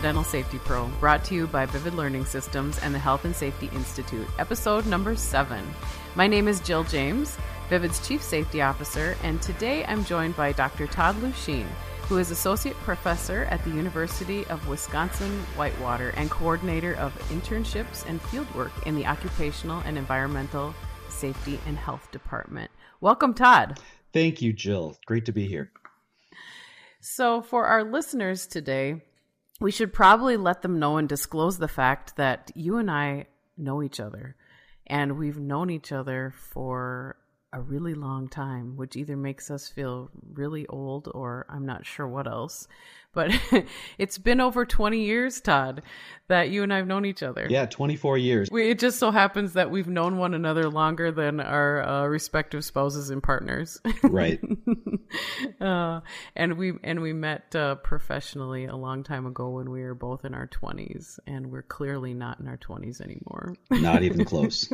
Accidental Safety Pro, brought to you by Vivid Learning Systems and the Health and Safety Institute, episode number seven. My name is Jill James, Vivid's Chief Safety Officer, and today I'm joined by Dr. Todd Loushine, who is Associate Professor at the University of Wisconsin Whitewater and Coordinator of Internships and Fieldwork in the Occupational and Environmental Safety and Health Department. Welcome, Todd. Thank you, Jill. Great to be here. So, for our listeners today, we should probably let them know and disclose the fact that you and I know each other. And we've known each other for a really long time, which either makes us feel really old or I'm not sure what else. But it's been over 20 years, Todd, that you and I have known each other. Yeah, 24 years. We, it just so happens that we've known one another longer than our uh, respective spouses and partners. Right. uh, and we and we met uh, professionally a long time ago when we were both in our 20s, and we're clearly not in our 20s anymore. Not even close.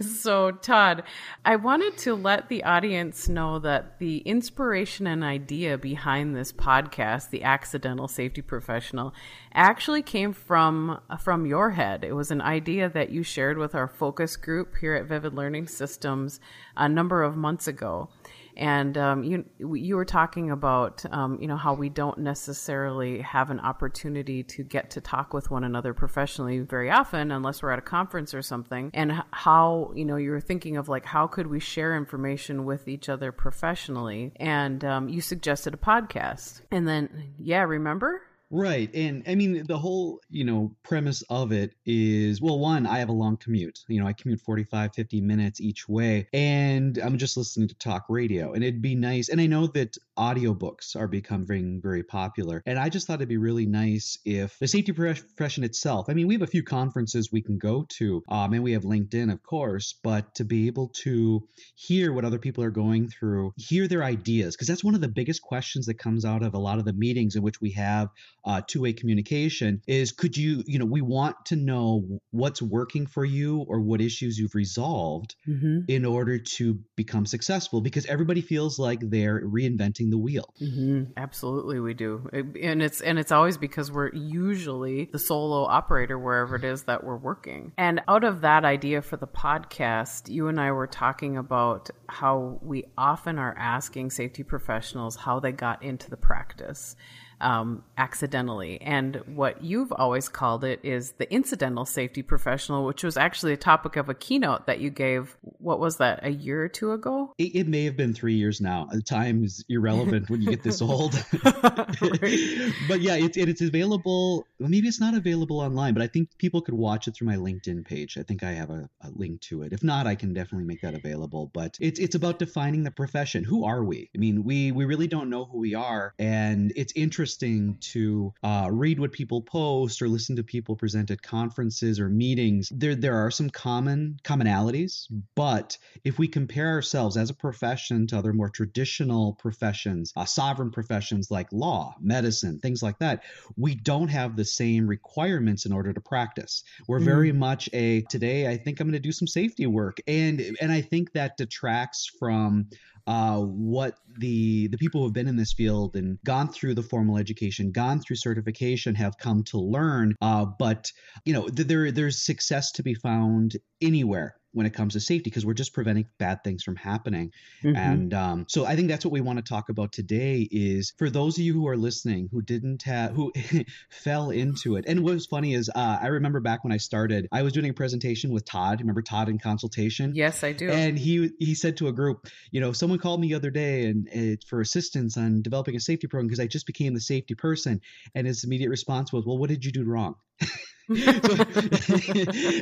so, Todd, I wanted to let the audience know that the inspiration and idea behind this podcast, The Accidental Safety Professional, actually came from from your head. It was an idea that you shared with our focus group here at Vivid Learning Systems a number of months ago and um, you you were talking about um, you know how we don't necessarily have an opportunity to get to talk with one another professionally very often unless we're at a conference or something. And how you know you were thinking of like how could we share information with each other professionally? And um, you suggested a podcast. And then yeah remember Right. And I mean, the whole, you know, premise of it is well, one, I have a long commute. You know, I commute 45, 50 minutes each way, and I'm just listening to talk radio. And it'd be nice. And I know that audiobooks are becoming very popular. And I just thought it'd be really nice if the safety profession itself, I mean, we have a few conferences we can go to, um, and we have LinkedIn, of course, but to be able to hear what other people are going through, hear their ideas, because that's one of the biggest questions that comes out of a lot of the meetings in which we have uh, two-way communication is could you you know we want to know what's working for you or what issues you've resolved mm-hmm. in order to become successful because everybody feels like they're reinventing the wheel mm-hmm. absolutely we do and it's and it's always because we're usually the solo operator wherever it is that we're working and out of that idea for the podcast you and i were talking about how we often are asking safety professionals how they got into the practice um, accidentally. And what you've always called it is the incidental safety professional, which was actually a topic of a keynote that you gave. What was that, a year or two ago? It, it may have been three years now. The time is irrelevant when you get this old. but yeah, it, it, it's available. Maybe it's not available online, but I think people could watch it through my LinkedIn page. I think I have a, a link to it. If not, I can definitely make that available. But it's it's about defining the profession. Who are we? I mean, we we really don't know who we are, and it's interesting interesting to uh, read what people post or listen to people present at conferences or meetings. There, there are some common commonalities, but if we compare ourselves as a profession to other more traditional professions, uh, sovereign professions like law, medicine, things like that, we don't have the same requirements in order to practice. We're mm. very much a today. I think I'm going to do some safety work, and and I think that detracts from uh, what the the people who have been in this field and gone through the formal education, gone through certification, have come to learn. Uh, but you know, th- there there's success to be found anywhere when it comes to safety because we're just preventing bad things from happening. Mm-hmm. and um, so i think that's what we want to talk about today is for those of you who are listening who didn't have who fell into it and what was funny is uh, i remember back when i started i was doing a presentation with todd remember todd in consultation? Yes i do. And he he said to a group you know someone called me the other day and it, for assistance on developing a safety program because i just became the safety person and his immediate response was well what did you do wrong and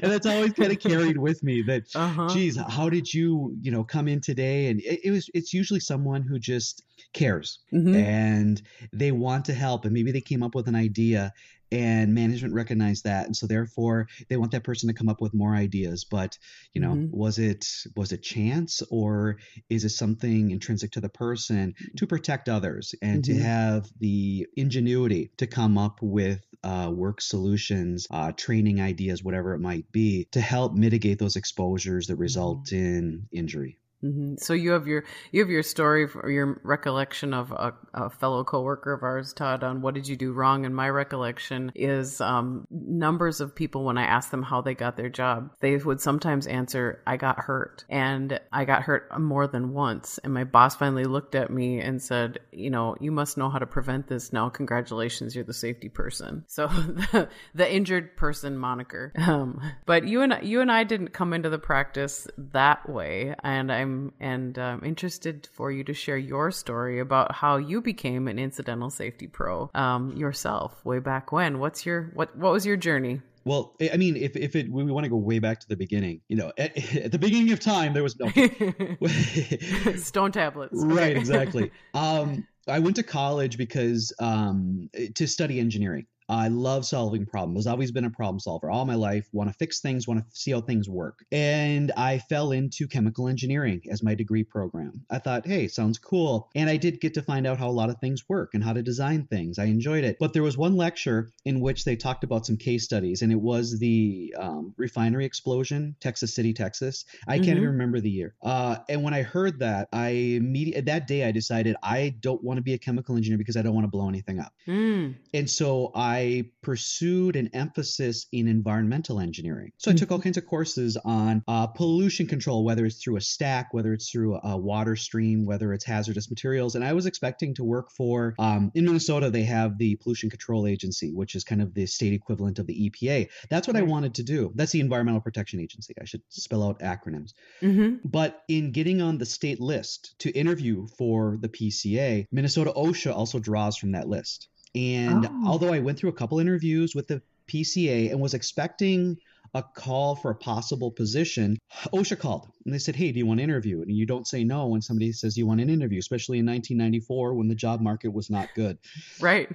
that's always kind of carried with me that uh-huh. geez how did you you know come in today and it, it was it's usually someone who just cares mm-hmm. and they want to help and maybe they came up with an idea and management recognized that and so therefore they want that person to come up with more ideas but you know mm-hmm. was it was it chance or is it something intrinsic to the person to protect others and mm-hmm. to have the ingenuity to come up with uh, work solutions uh, training ideas whatever it might be to help mitigate those exposures that result mm-hmm. in injury Mm-hmm. So you have your you have your story or your recollection of a, a, fellow coworker of ours, Todd, on what did you do wrong. And my recollection is um, numbers of people when I asked them how they got their job, they would sometimes answer, "I got hurt," and I got hurt more than once. And my boss finally looked at me and said, "You know, you must know how to prevent this now. Congratulations, you're the safety person." So the, the injured person moniker. Um, but you and you and I didn't come into the practice that way, and I'm and um, interested for you to share your story about how you became an incidental safety pro um, yourself way back when. What's your what what was your journey? Well, I mean, if if it we want to go way back to the beginning, you know, at, at the beginning of time there was no stone tablets. right, exactly. Um, I went to college because um, to study engineering. I love solving problems. I've always been a problem solver all my life. Want to fix things, want to see how things work. And I fell into chemical engineering as my degree program. I thought, hey, sounds cool. And I did get to find out how a lot of things work and how to design things. I enjoyed it. But there was one lecture in which they talked about some case studies, and it was the um, refinery explosion, Texas City, Texas. I can't mm-hmm. even remember the year. Uh, and when I heard that, I immediately that day I decided I don't want to be a chemical engineer because I don't want to blow anything up. Mm. And so I I pursued an emphasis in environmental engineering. So I took all mm-hmm. kinds of courses on uh, pollution control, whether it's through a stack, whether it's through a water stream, whether it's hazardous materials. And I was expecting to work for, um, in Minnesota, they have the Pollution Control Agency, which is kind of the state equivalent of the EPA. That's what I wanted to do. That's the Environmental Protection Agency. I should spell out acronyms. Mm-hmm. But in getting on the state list to interview for the PCA, Minnesota OSHA also draws from that list. And oh. although I went through a couple interviews with the PCA and was expecting a call for a possible position, OSHA called and they said, Hey, do you want to interview? And you don't say no when somebody says you want an interview, especially in 1994 when the job market was not good. Right.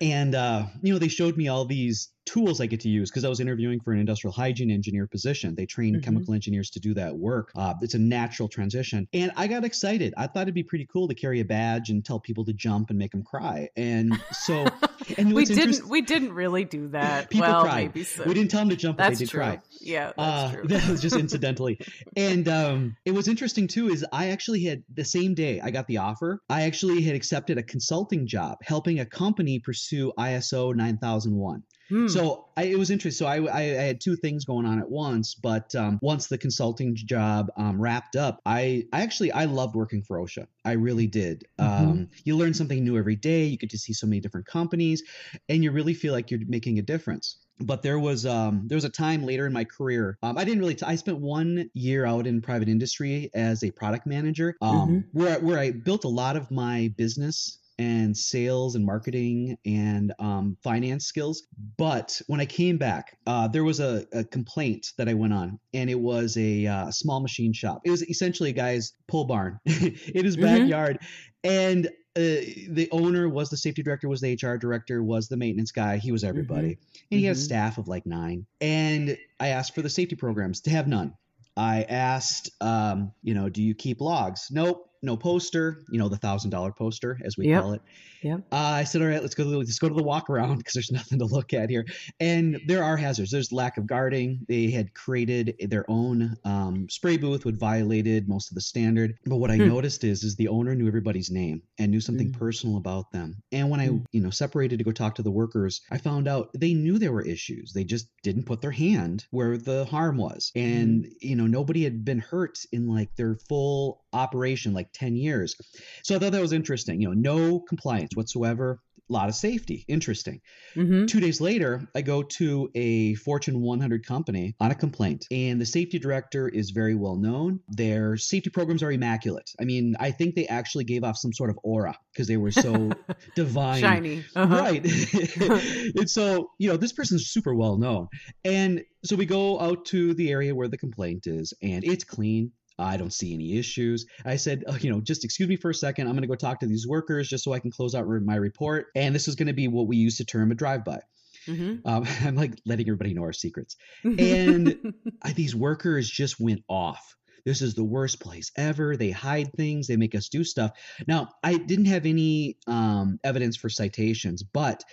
And, uh, you know, they showed me all these tools I get to use because I was interviewing for an industrial hygiene engineer position. They train mm-hmm. chemical engineers to do that work. Uh, it's a natural transition. And I got excited. I thought it'd be pretty cool to carry a badge and tell people to jump and make them cry. And so, and we didn't, we didn't really do that. people well, cried. So. We didn't tell them to jump, that's they did true. cry. Yeah, uh, that was just incidentally. and um, it was interesting too, is I actually had the same day I got the offer, I actually had accepted a consulting job helping a company pursue ISO 9001. Hmm. So I, it was interesting. So I, I, I, had two things going on at once, but um, once the consulting job um, wrapped up, I, I actually I loved working for OSHA. I really did. Mm-hmm. Um, you learn something new every day. You get to see so many different companies, and you really feel like you're making a difference but there was um, there was a time later in my career um, I didn't really t- I spent one year out in private industry as a product manager um, mm-hmm. where where I built a lot of my business and sales and marketing and um, finance skills. But when I came back, uh, there was a, a, complaint that I went on, and it was a uh, small machine shop. It was essentially a guy's pull barn in his mm-hmm. backyard, and uh, the owner was the safety director, was the HR director, was the maintenance guy. He was everybody, mm-hmm. and he had a mm-hmm. staff of like nine. And I asked for the safety programs to have none. I asked, um, you know, do you keep logs? Nope no poster, you know, the thousand dollar poster as we yep. call it. Yeah. Uh, I said, all right, let's go. To the, let's go to the walk around because there's nothing to look at here. And there are hazards. There's lack of guarding. They had created their own um, spray booth, which violated most of the standard. But what I hmm. noticed is, is the owner knew everybody's name and knew something hmm. personal about them. And when I, hmm. you know, separated to go talk to the workers, I found out they knew there were issues. They just didn't put their hand where the harm was. And hmm. you know, nobody had been hurt in like their full operation, like 10 years. So I thought that was interesting. You know, no compliance whatsoever. A lot of safety. Interesting. Mm-hmm. Two days later, I go to a Fortune 100 company on a complaint, and the safety director is very well known. Their safety programs are immaculate. I mean, I think they actually gave off some sort of aura because they were so divine. Shiny. Uh-huh. Right. and so, you know, this person's super well known. And so we go out to the area where the complaint is, and it's clean. I don't see any issues. I said, oh, you know, just excuse me for a second. I'm going to go talk to these workers just so I can close out my report. And this is going to be what we use to term a drive-by. Mm-hmm. Um, I'm like letting everybody know our secrets. And I, these workers just went off. This is the worst place ever. They hide things. They make us do stuff. Now, I didn't have any um, evidence for citations, but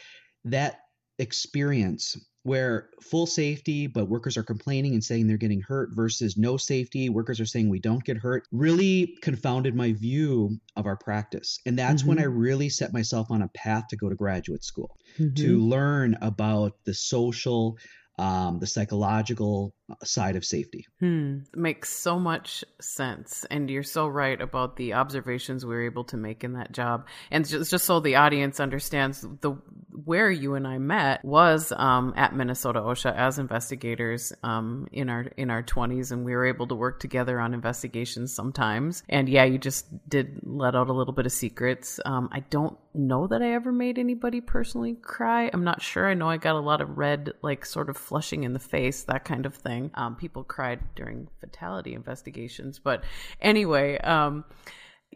that experience where full safety, but workers are complaining and saying they're getting hurt versus no safety, workers are saying we don't get hurt, really confounded my view of our practice. And that's mm-hmm. when I mm-hmm. really set myself on a path to go to graduate school mm-hmm. to learn about the social um, the psychological side of safety. Hmm. Makes so much sense. And you're so right about the observations we were able to make in that job. And just, just so the audience understands the where you and I met was um, at Minnesota OSHA as investigators um, in our in our 20s and we were able to work together on investigations sometimes. And yeah, you just did let out a little bit of secrets. Um, I don't know that I ever made anybody personally cry. I'm not sure. I know I got a lot of red, like sort of flushing in the face, that kind of thing. Um, people cried during fatality investigations. But anyway, um,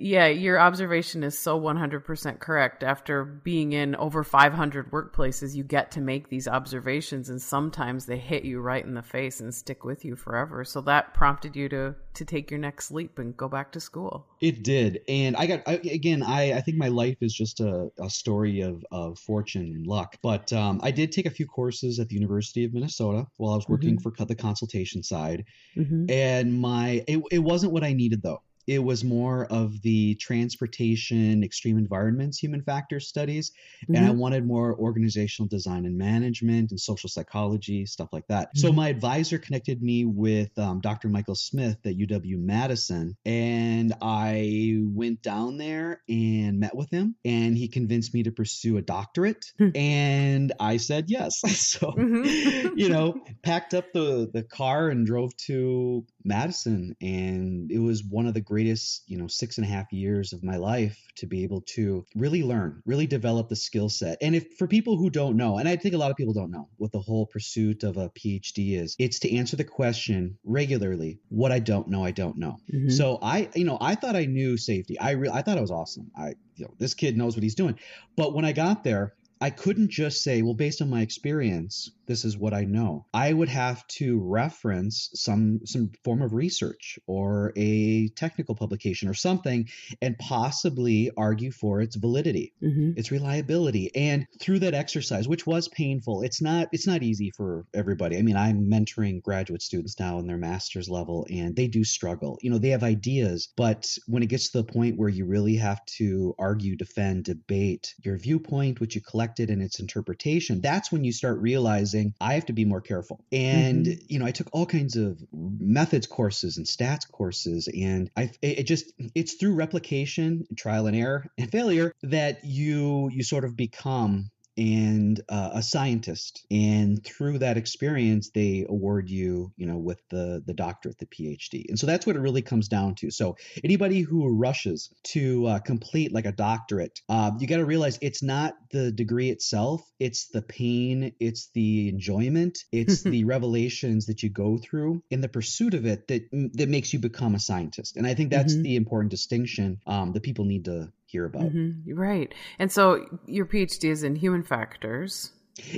yeah, your observation is so 100% correct. After being in over 500 workplaces, you get to make these observations and sometimes they hit you right in the face and stick with you forever. So that prompted you to to take your next leap and go back to school. It did. And I got I, again, I I think my life is just a, a story of of fortune and luck. But um, I did take a few courses at the University of Minnesota while I was working mm-hmm. for the consultation side. Mm-hmm. And my it, it wasn't what I needed though it was more of the transportation extreme environments human factors studies mm-hmm. and i mm-hmm. wanted more organizational design and management and social psychology stuff like that mm-hmm. so my advisor connected me with um, dr michael smith at uw madison and i went down there and met with him and he convinced me to pursue a doctorate hmm. and i said yes so mm-hmm. you know packed up the the car and drove to Madison, and it was one of the greatest, you know, six and a half years of my life to be able to really learn, really develop the skill set. And if for people who don't know, and I think a lot of people don't know what the whole pursuit of a PhD is, it's to answer the question regularly: what I don't know, I don't know. Mm-hmm. So I, you know, I thought I knew safety. I re- I thought I was awesome. I, you know, this kid knows what he's doing. But when I got there, I couldn't just say, well, based on my experience, this is what I know. I would have to reference some some form of research or a technical publication or something and possibly argue for its validity, mm-hmm. its reliability. And through that exercise, which was painful, it's not it's not easy for everybody. I mean, I'm mentoring graduate students now in their master's level and they do struggle. You know, they have ideas, but when it gets to the point where you really have to argue, defend, debate your viewpoint, which you collected and its interpretation, that's when you start realizing I have to be more careful. And, mm-hmm. you know, I took all kinds of methods courses and stats courses, and I, it just, it's through replication, trial and error, and failure that you, you sort of become and uh, a scientist and through that experience they award you you know with the the doctorate the phd and so that's what it really comes down to. So anybody who rushes to uh, complete like a doctorate uh, you got to realize it's not the degree itself it's the pain it's the enjoyment it's the revelations that you go through in the pursuit of it that that makes you become a scientist. And i think that's mm-hmm. the important distinction um, that people need to hear about. Mm-hmm. Right. And so your PhD is in human factors.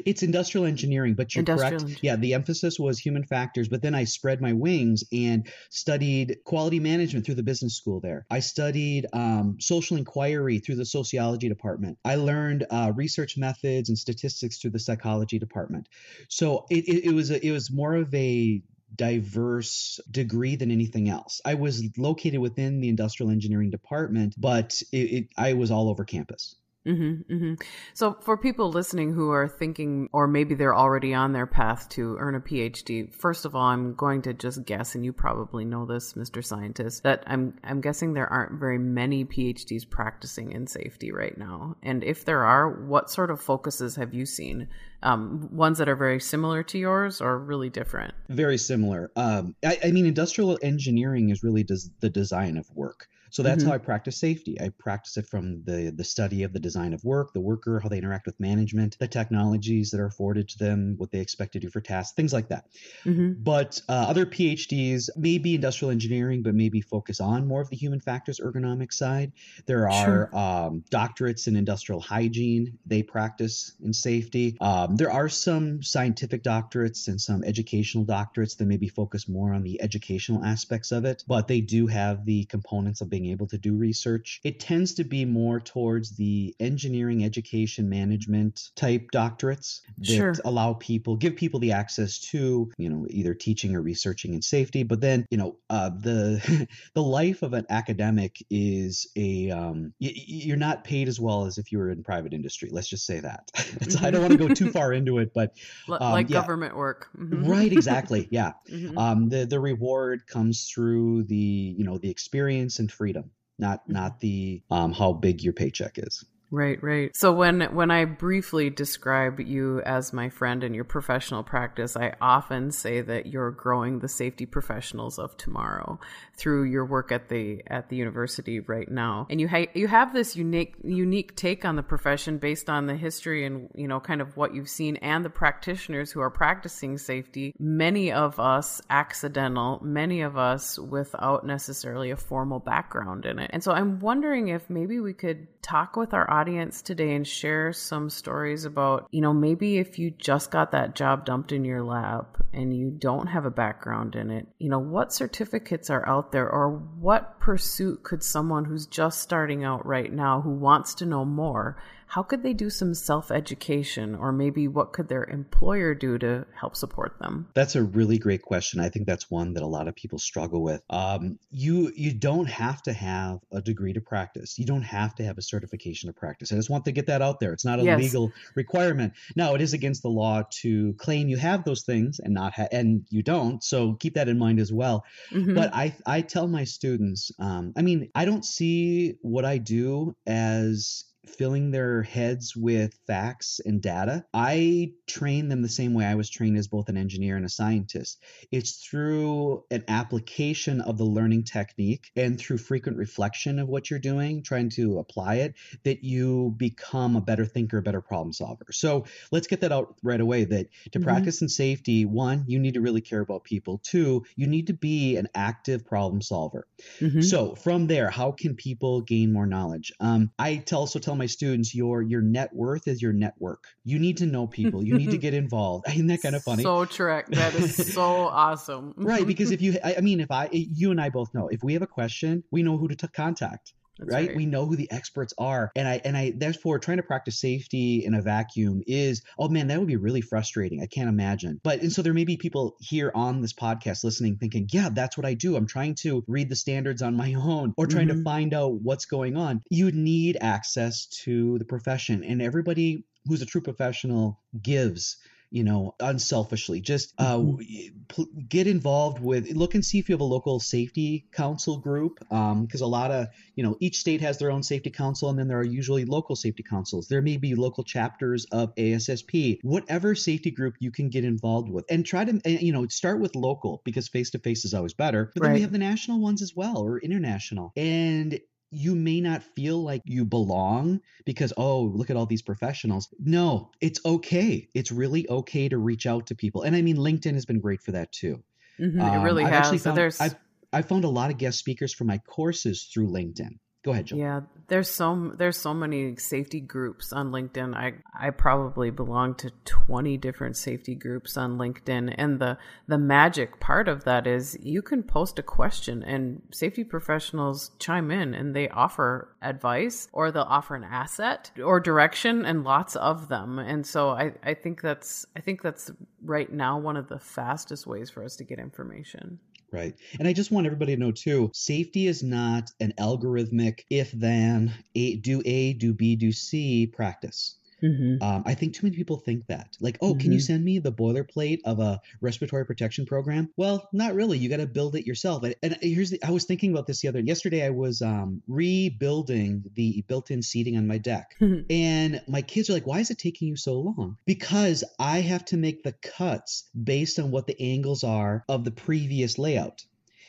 It's industrial engineering, but you're industrial correct. Yeah, the emphasis was human factors, but then I spread my wings and studied quality management through the business school there. I studied um, social inquiry through the sociology department. I learned uh, research methods and statistics through the psychology department. So it, it, it was a, it was more of a diverse degree than anything else. I was located within the industrial engineering department, but it, it, I was all over campus. Mm-hmm, mm-hmm. So, for people listening who are thinking, or maybe they're already on their path to earn a PhD, first of all, I'm going to just guess, and you probably know this, Mr. Scientist, that I'm I'm guessing there aren't very many PhDs practicing in safety right now. And if there are, what sort of focuses have you seen? Um, ones that are very similar to yours, or really different? Very similar. Um, I, I, mean, industrial engineering is really des- the design of work. So that's mm-hmm. how I practice safety. I practice it from the the study of the design of work, the worker, how they interact with management, the technologies that are afforded to them, what they expect to do for tasks, things like that. Mm-hmm. But uh, other PhDs, maybe industrial engineering, but maybe focus on more of the human factors ergonomic side. There are sure. um, doctorates in industrial hygiene. They practice in safety. Um, there are some scientific doctorates and some educational doctorates that maybe focus more on the educational aspects of it, but they do have the components of being being able to do research. It tends to be more towards the engineering, education, management type doctorates that Sure. allow people, give people the access to, you know, either teaching or researching in safety. But then, you know, uh, the the life of an academic is a um, y- you're not paid as well as if you were in private industry. Let's just say that. so I don't want to go too far into it, but um, like yeah. government work. Mhm. right, exactly, yeah. Mhm. Um, the the reward comes through the you know the experience and freedom, not Mhm. not the um, how big your paycheck is. Right, right. So when when I briefly describe you as my friend in your professional practice, I often say that you're growing the safety professionals of tomorrow through your work at the at the university right now. And you ha- you have this unique unique take on the profession based on the history and you know kind of what you've seen and the practitioners who are practicing safety. Many of us accidental, many of us without necessarily a formal background in it. And so I'm wondering if maybe we could talk with our audience today and share some stories about, you know, maybe if you just got that job dumped in your lap and you don't have a background in it, you know, what certificates are out there or what pursuit could someone who's just starting out right now who wants to know more, how could they do some self education or maybe what could their employer do to help support them? That's a really great question. I think that's one that a lot of people struggle with. Um, you you don't have to have a degree to practice. You don't have to have a certification to practice. I just want to get that out there. It's not a Yes. legal requirement. Now, it is against the law to claim you have those things and not ha- and you don't. So keep that in mind as well. Mhm. But I I tell my students, um, I mean, I don't see what I do as filling their heads with facts and data. I train them the same way I was trained as both an engineer and a scientist. It's through an application of the learning technique and through frequent reflection of what you're doing, trying to apply it, that you become a better thinker, a better problem solver. So let's get that out right away that to Mhm. practice in safety, one, you need to really care about people. Two, you need to be an active problem solver. Mhm. So from there, how can people gain more knowledge? Um, I tell, also tell my students your your net worth is your network. You need to know people. You need to get involved. Isn't that kind of funny? So correct. That is so awesome. right, because if you, I I mean, if I, you and I both know, if we have a question, we know who to t- contact. That's right? we know who the experts are. And i and i therefore trying to practice safety in a vacuum is oh man that would be really frustrating. I can't imagine. But and so there may be people here on this podcast listening thinking yeah that's what i do. I'm trying to read the standards on my own or trying to Mhm. find out what's going on. You need access to the profession. And everybody who's a true professional gives you know unselfishly just uh, Mhm. pl- get involved with look and see if you have a local safety council group because a lot of you know each state has their own safety council and then there are usually local safety councils. There may be local chapters of ASSP whatever safety group you can get involved with and try to you know start with local because face to face is always better but then we have the national ones as well or international. And you may not feel like you belong because oh look at all these professionals. No it's okay. It's really okay to reach out to people. And i mean linkedin has been great for that too. Mhm, Um, it really I've has. actually found, There's I've, I've found a lot of guest speakers for my courses through LinkedIn. Go ahead, Jill. yeah, there's so there's so many safety groups on LinkedIn. I I probably belong to 20 different safety groups on LinkedIn and the the magic part of that is you can post a question and safety professionals chime in and they offer advice or they'll offer an asset or direction and lots of them. And so I I think that's I think that's right now one of the fastest ways for us to get information. Right. And I just want everybody to know too, safety is not an algorithmic if then a do A, do B, do C practice. Mm-hmm. Um, I think too many people think that. Like, oh, can you Mhm. send me the boilerplate of a respiratory protection program? Well, not really. You got to build it yourself. And, and here's the, I was thinking about this the other yesterday. I was um, rebuilding the built-in seating on my deck, and my kids are like, "Why is it taking you so long?" Because I have to make the cuts based on what the angles are of the previous layout.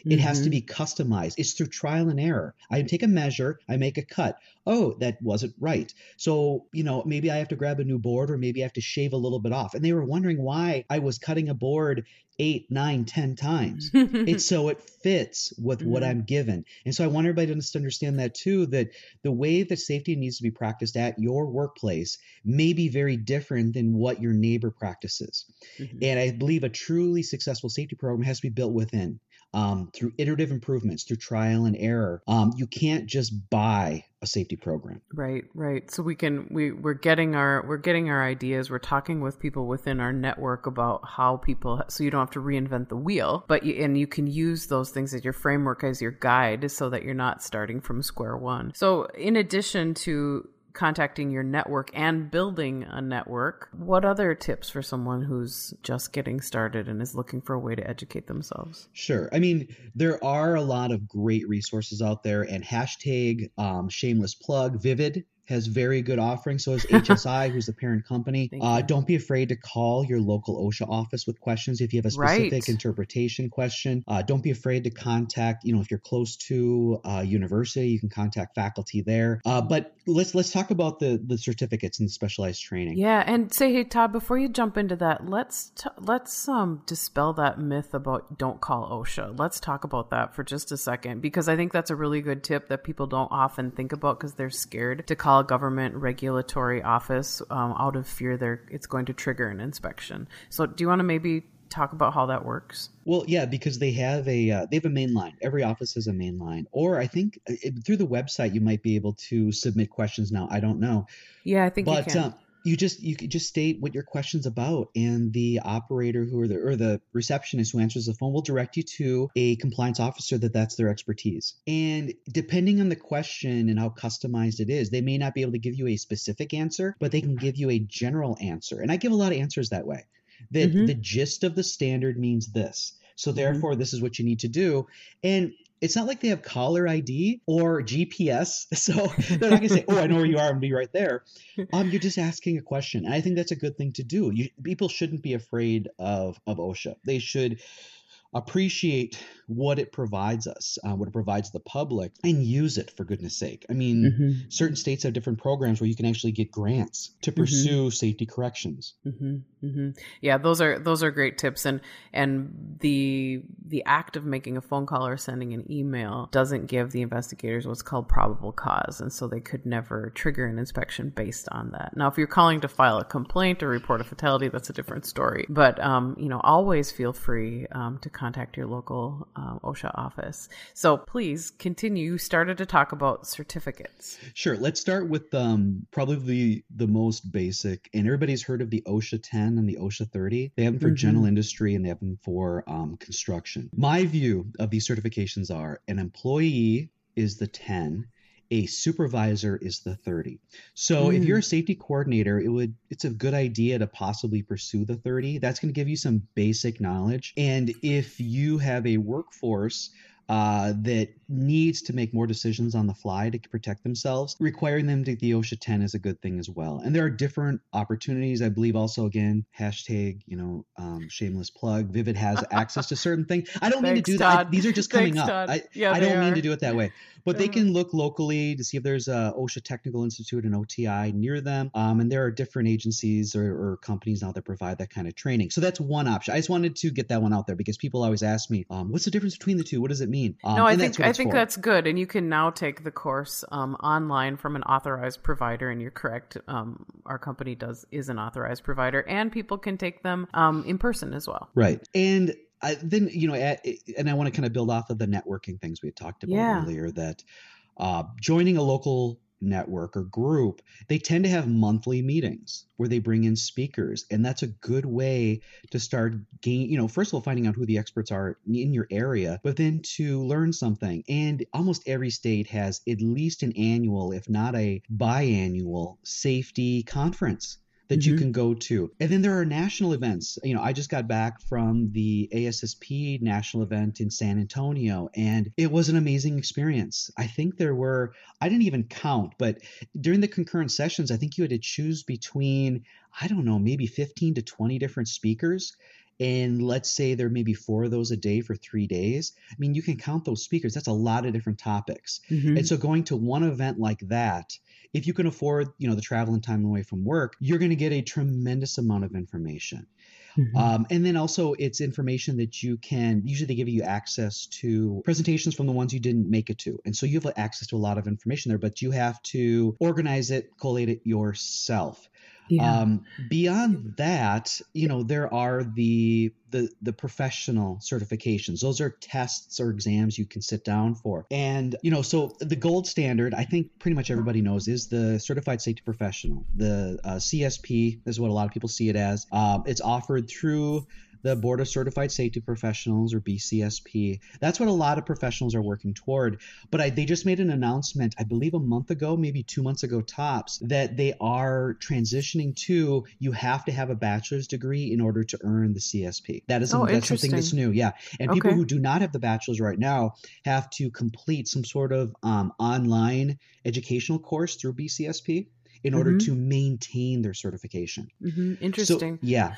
It has to Mhm. be customized. It's through trial and error. I take a measure, I make a cut. Oh, that wasn't right. So, you know, maybe I have to grab a new board or maybe I have to shave a little bit off. And they were wondering why I was cutting a board eight, nine, ten times. it's so it fits with what Mhm. I'm given. And so I want everybody to understand that too, that the way that safety needs to be practiced at your workplace may be very different than what your neighbor practices. Mhm. And I believe a truly successful safety program has to be built within. Um, through iterative improvements, through trial and error. Um, you can't just buy a safety program. Right, right. So we can we we're getting our we're getting our ideas. We're talking with people within our network about how people so you don't have to reinvent the wheel, but you, and you can use those things as your framework as your guide so that you're not starting from square one. So in addition to contacting your network and building a network. What other tips for someone who's just getting started and is looking for a way to educate themselves? Sure. I mean, there are a lot of great resources out there, and hashtag um, shameless plug, Vivid has very good offerings. So is HSI, who's the parent company. Uh, don't be afraid to call your local OSHA office with questions if you have a specific right. interpretation question. Uh, don't be afraid to contact. You know, if you're close to a university, you can contact faculty there. Uh, but let's let's talk about the the certificates and the specialized training. Yeah, and say, hey Todd, before you jump into that, let's t- let's um dispel that myth about don't call OSHA. Let's talk about that for just a second because I think that's a really good tip that people don't often think about because they're scared to call call a government regulatory office um, out of fear they're it's going to trigger an inspection. So, do you want to maybe talk about how that works? Well, yeah, because they have a uh, they have a main line. Every office has a main line, or I think uh, it, through the website you might be able to submit questions now. I don't know. Yeah, I think but, uh, you just you could just state what your question's about and the operator who or the or the receptionist who answers the phone will direct you to a compliance officer that that's their expertise and depending on the question and how customized it is they may not be able to give you a specific answer but they can give you a general answer and i give a lot of answers that way that mm-hmm. the gist of the standard means this so mm-hmm. therefore mm-hmm. this is what you need to do and it's not like they have caller ID or GPS. So they're not going to say, "Oh, I know where you are. I'm be right there." Um, you're just asking a question, and I think that's a good thing to do. You, people shouldn't be afraid of of OSHA. They should appreciate what it provides us, uh, what it provides the public, and use it for goodness sake. I mean, mm-hmm. certain states have different programs where you can actually get grants to mm-hmm. pursue mm-hmm. safety corrections. Mm-hmm. mm-hmm. Yeah, those are those are great tips, and and the the act of making a phone call or sending an email doesn't give the investigators what's called probable cause, and so they could never trigger an inspection based on that. Now, if you're calling to file a complaint or report a fatality, that's a different story. But um, you know, always feel free um, to contact your local um, OSHA office. So please continue. You started to talk about certificates. Sure. Let's start with um, probably the, the most basic, and everybody's heard of the OSHA 10 and the OSHA 30. They have them for mm-hmm. general industry and they have them for um, construction. My view of these certifications are an employee is the 10 a supervisor is the 30. So mm. if you're a safety coordinator, it would it's a good idea to possibly pursue the 30. That's going to give you some basic knowledge. And if you have a workforce uh, that needs to make more decisions on the fly to protect themselves, requiring them to the OSHA 10 is a good thing as well. And there are different opportunities. I believe also, again, hashtag, you know, um, shameless plug. Vivid has access to certain things. I don't Thanks, mean to do Todd. that. I, these are just coming Thanks, up. I, yeah, I don't are. mean to do it that way. But they uh-huh. can look locally to see if there's a OSHA Technical Institute and OTI near them. Um, and there are different agencies or, or, companies now that provide that kind of training. So that's one option. I just wanted to get that one out there because people always ask me, um, what's the difference between the two? What does it mean? Um, no, I think I think for. that's good. And you can now take the course um, online from an authorized provider. And you're correct. Um, our company does is an authorized provider, and people can take them um, in person as well. Right. And I, then you know, at, and I want to kind of build off of the networking things we talked about yeah. earlier. That uh, joining a local network or group, they tend to have monthly meetings where they bring in speakers, and that's a good way to start gain. You know, first of all, finding out who the experts are in your area, but then to learn something. And almost every state has at least an annual, if not a biannual, safety conference that mm-hmm. you can go to. And then there are national events. You know, I just got back from the ASSP national event in San Antonio, and it was an amazing experience. I think there were, I didn't even count, but during the concurrent sessions, I think you had to choose between, I don't know, maybe 15 to 20 different speakers and let's say there may be four of those a day for three days i mean you can count those speakers that's a lot of different topics mm-hmm. and so going to one event like that if you can afford, you know, the travel and time away from work, you're going to get a tremendous amount of information. Mm-hmm. Um, and then also, it's information that you can usually they give you access to presentations from the ones you didn't make it to. And so you have access to a lot of information there, but you have to organize it, collate it yourself. Yeah. Um, beyond that, you know, there are the the the professional certifications. Those are tests or exams you can sit down for. And you know, so the gold standard, I think pretty much everybody knows, is the Certified Safety Professional. The uh, CSP is what a lot of people see it as. Um, it's offered through the Board of Certified Safety Professionals or BCSP. That's what a lot of professionals are working toward. But I, they just made an announcement, I believe a month ago, maybe two months ago tops, that they are transitioning to you have to have a bachelor's degree in order to earn the CSP. That is oh, that's something that's new. Yeah. And okay. people who do not have the bachelor's right now have to complete some sort of um, online educational course through BCSP in mm-hmm. order to maintain their certification. Mm-hmm. Interesting. So, yeah.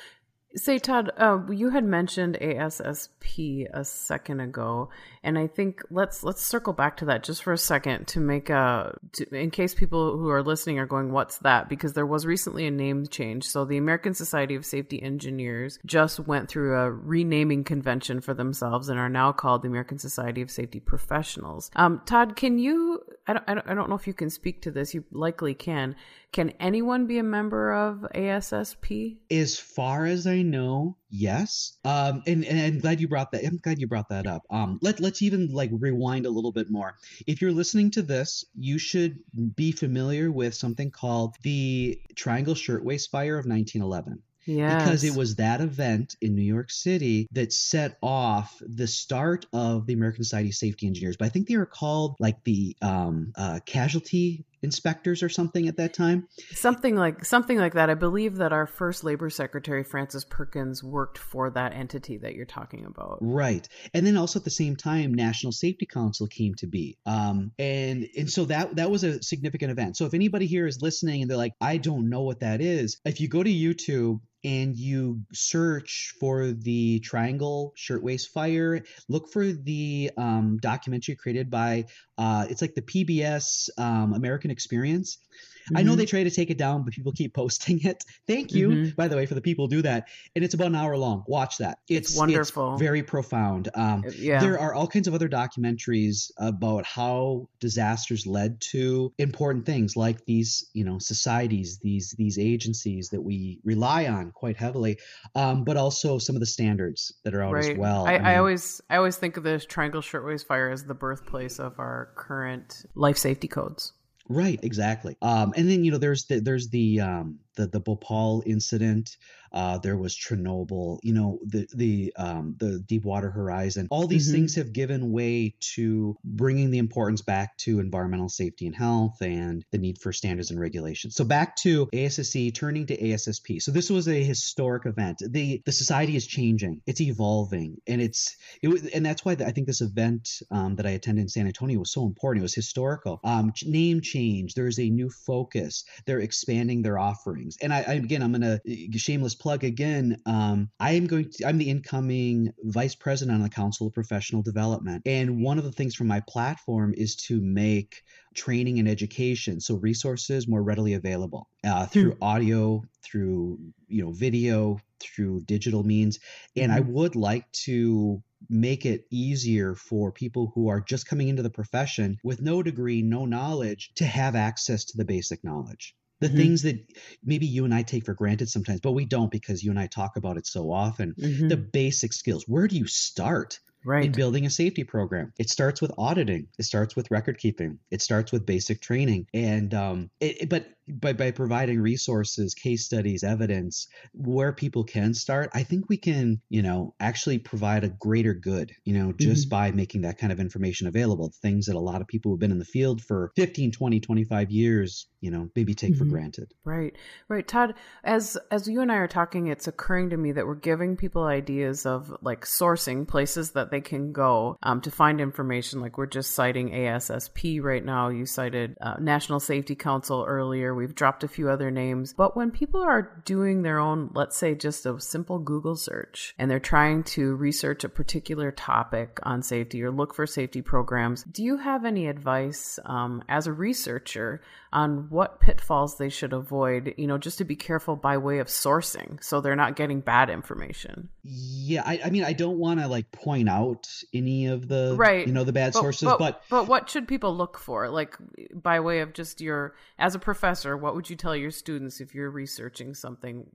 Say, Todd, uh, you had mentioned ASSP a second ago, and I think let's let's circle back to that just for a second to make a to, in case people who are listening are going, "What's that?" Because there was recently a name change. So the American Society of Safety Engineers just went through a renaming convention for themselves and are now called the American Society of Safety Professionals. Um, Todd, can you? I don't, I don't I don't know if you can speak to this. You likely can. Can anyone be a member of ASSP? As far as I know, yes. Um, and, and I'm glad you brought that. I'm glad you brought that up. Um, let let's even like rewind a little bit more. If you're listening to this, you should be familiar with something called the Triangle Shirtwaist Fire of 1911. Yes. Because it was that event in New York City that set off the start of the American Society of Safety Engineers. But I think they were called like the um, uh, casualty inspectors or something at that time? Something like something like that. I believe that our first labor secretary Frances perkins worked for that entity that you're talking about. Right. And then also at the same time national safety council came to be. Um, and and so that that was a significant event. So if anybody here is listening and they're like i don't know what that is if you go to youtube and you search for the Triangle Shirtwaist Fire, look for the um, documentary created by, uh, it's like the PBS um, American Experience. Mm-hmm. I know mm-hmm. they try to take it down, but people keep posting it. Thank you, mm-hmm. by the way, for the people who do that. And it's about an hour long. Watch that. It's, it's wonderful. It's very profound. Um, yeah. There are all kinds of other documentaries about how disasters led to important things like these, you know, societies, these these agencies that we rely on quite heavily, um, but also some of the standards that are out right. as well. I, I, mean, I always I always think of the Triangle Shirtwaist Fire as the birthplace of our current life safety codes. Right, exactly. Um, and then you know there's the, there's the um, the the Bhopal incident. Uh, there was Chernobyl. You know the the um, the Deepwater Horizon. All these mm-hmm. things have given way to bringing the importance back to environmental safety and health and the need for standards and regulations. So back to ASSE, turning to ASSP. So this was a historic event. the The society is changing. It's evolving, and it's it and that's why I think this event um, that I attended in San Antonio was so important. It was historical. Um, name change. There's a new focus. They're expanding their offerings. And I, I again, I'm going to shameless plug again. Um, I am going to, I'm the incoming vice president on the Council of Professional Development. And one of the things from my platform is to make training and education so resources more readily available uh, through hmm. audio through you know video through digital means and mm-hmm. i would like to make it easier for people who are just coming into the profession with no degree no knowledge to have access to the basic knowledge the mm-hmm. things that maybe you and I take for granted sometimes, but we don't because you and I talk about it so often. Mm-hmm. The basic skills. Where do you start? Right. In building a safety program, it starts with auditing. It starts with record keeping. It starts with basic training. And um, it, it, but by, by providing resources, case studies, evidence, where people can start, I think we can, you know, actually provide a greater good, you know, just mm-hmm. by making that kind of information available. Things that a lot of people who've been in the field for 15, 20, 25 years, you know, maybe take mm-hmm. for granted. Right. Right. Todd, as as you and I are talking, it's occurring to me that we're giving people ideas of like sourcing places that they can go um, to find information. Like we're just citing ASSP right now. You cited uh, National Safety Council earlier We've dropped a few other names. But when people are doing their own, let's say just a simple Google search, and they're trying to research a particular topic on safety or look for safety programs, do you have any advice um, as a researcher on what pitfalls they should avoid, you know, just to be careful by way of sourcing so they're not getting bad information? Yeah, I, I mean, I don't want to like point out any of the right, you know, the bad but, sources, but, but but what should people look for? Like by way of just your as a professor, what would you tell your students if you're researching something?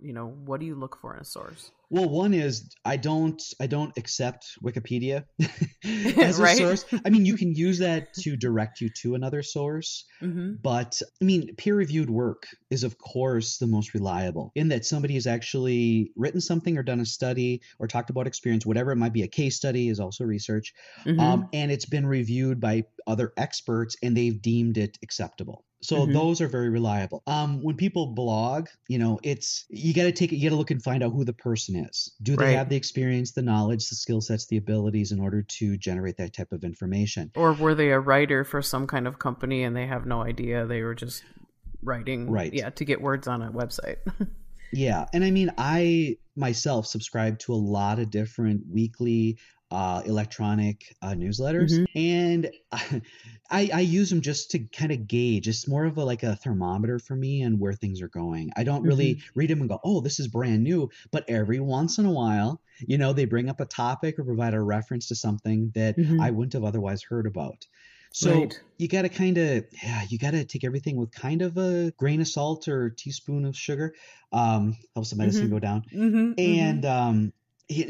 You know, what do you look for in a source? Well, one is I don't I don't accept Wikipedia as a Right. source. I mean, you can use that to direct you to another source, Mm-hmm. but I mean, peer-reviewed work is of course the most reliable in that somebody has actually written something or done a study or talked about experience, whatever it might be. A case study is also research, Mm-hmm. um, and it's been reviewed by other experts and they've deemed it acceptable. So Mhm. those are very reliable. Um, when people blog, you know, it's you got to take it. You got to look and find out who the person is. Do they Right. have the experience, the knowledge, the skill sets, the abilities in order to generate that type of information? or were they a writer for some kind of company and they have no idea they were just writing Right. yeah to get words on a website Yeah, and I mean, I myself subscribe to a lot of different weekly uh, electronic uh, newsletters, Mhm. and I, I use them just to kind of gauge. It's more of a like a thermometer for me and where things are going. I don't really read them and go, "Oh, this is brand new," but every once in a while, you know, they bring up a topic or provide a reference to something that Mhm. I wouldn't have otherwise heard about. So Right. you got to kind of yeah, you got to take everything with kind of a grain of salt or a teaspoon of sugar. Um, helps the medicine Mhm. go down. mm-hmm, And um, he-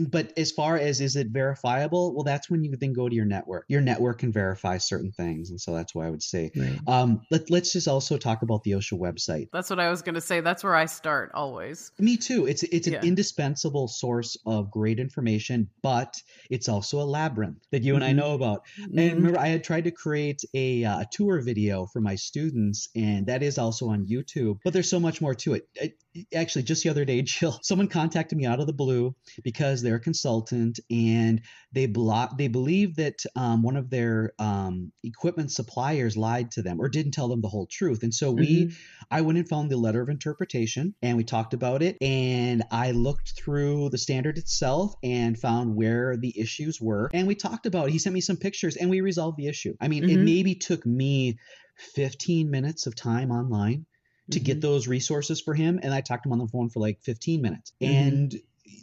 but as far as is it verifiable? Well, that's when you then go to your network. Your network can verify certain things, and so that's why I would say. right. Um, let, let's just also talk about the OSHA website. that's what i was going to say that's where i start always Me too. It's it's an Yeah. indispensable source of great information, but it's also a labyrinth that you and I Mhm. know about. Mhm. And remember, I had tried to create a, uh, a tour video for my students, and that is also on YouTube. But there's so much more to it. it. Actually, just the other day, Jill, someone contacted me out of the blue because they're a consultant, and they block. They believe that um, one of their um, equipment suppliers lied to them or didn't tell them the whole truth. And so we Mhm. I went and found the letter of interpretation and we talked about it. And I looked through the standard itself and found where the issues were. And we talked about it. He sent me some pictures and we resolved the issue. I mean, it Mhm. maybe took me 15 minutes of time online to get Mhm. those resources for him. And I talked to him on the phone for like 15 minutes. Mhm. And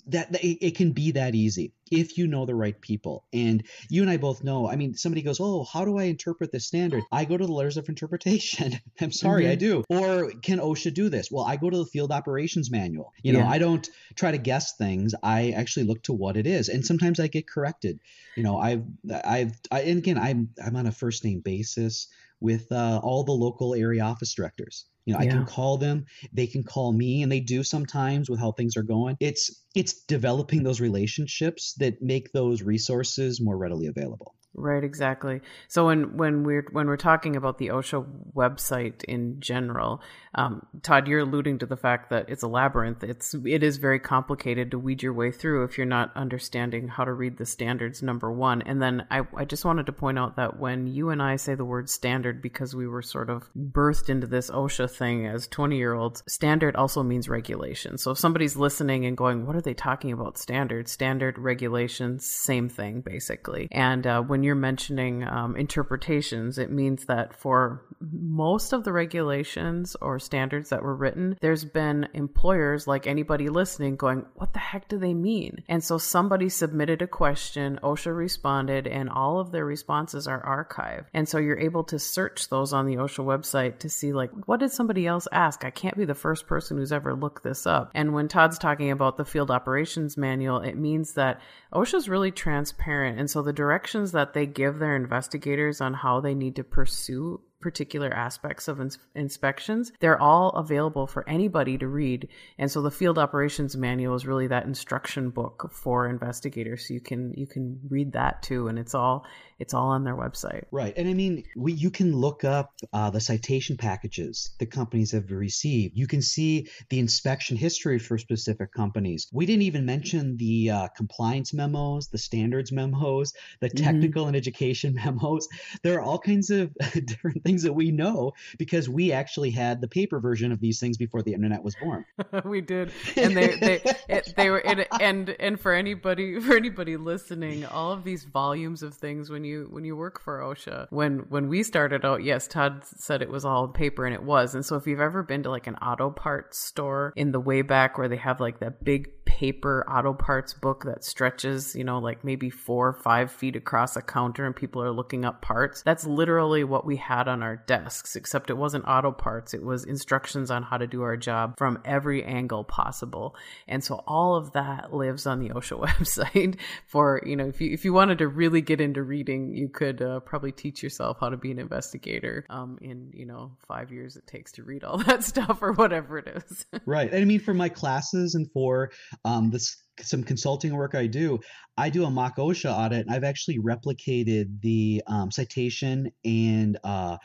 that, that it, it can be that easy if you know the right people and you and i both know i mean somebody goes oh how do i interpret this standard i go to the letters of interpretation i'm sorry i Mhm. do or can osha do this well i go to the field operations manual you know Yeah. i don't try to guess things i actually look to what it is and sometimes i get corrected you know i've i've I, and again i'm i'm on a first name basis with uh, all the local area office directors you know i can call them they can call me and they do sometimes with how things are going. It's it's developing those relationships that make those resources more readily available Right, exactly. So when when we're when we're talking about the OSHA website in general, um, Todd, you're alluding to the fact that it's a labyrinth. It's it is very complicated to weed your way through if you're not understanding how to read the standards. Number one, and then I I just wanted to point out that when you and I say the word standard because we were sort of birthed into this OSHA thing as 20 year olds, standard also means regulation. So if somebody's listening and going, "What are they talking about? Standard, standard, regulations, same thing basically." And uh, when you're mentioning um, interpretations, it means that for most of the regulations or standards that were written, there's been employers like anybody listening going, What the heck do they mean? And so somebody submitted a question, OSHA responded, and all of their responses are archived. And so you're able to search those on the OSHA website to see, like, what did somebody else ask? I can't be the first person who's ever looked this up. And when Todd's talking about the field operations manual, it means that OSHA's really transparent. And so the directions that they give their investigators on how they need to pursue particular aspects of ins- inspections, they're all available for anybody to read. And so the field operations manual is really that instruction book for investigators. So you can you can read that too, and it's all it's all on their website. Right. And I mean, we, you can look up uh, the citation packages that companies have received. You can see the inspection history for specific companies. We didn't even mention the uh, compliance memos, the standards memos, the Mhm. technical and education memos. There are all kinds of different things that we know because we actually had the paper version of these things before the internet was born. we did, and they they it, they were it, and and for anybody for anybody listening, all of these volumes of things when you when you work for OSHA, when when we started out, yes, Todd said it was all paper, and it was. And so if you've ever been to like an auto parts store in the way back where they have like that big paper auto parts book that stretches, you know, like maybe four or five feet across a counter and people are looking up parts. That's literally what we had on our desks, except it wasn't auto parts. It was instructions on how to do our job from every angle possible. And so all of that lives on the OSHA website for, you know, if you, if you wanted to really get into reading, you could uh, probably teach yourself how to be an investigator um, in, you know, five years it takes to read all that stuff or whatever it is. right. And I mean, for my classes and for um, this some consulting work I do, I do a mock OSHA audit. And I've actually replicated the um, citation and uh,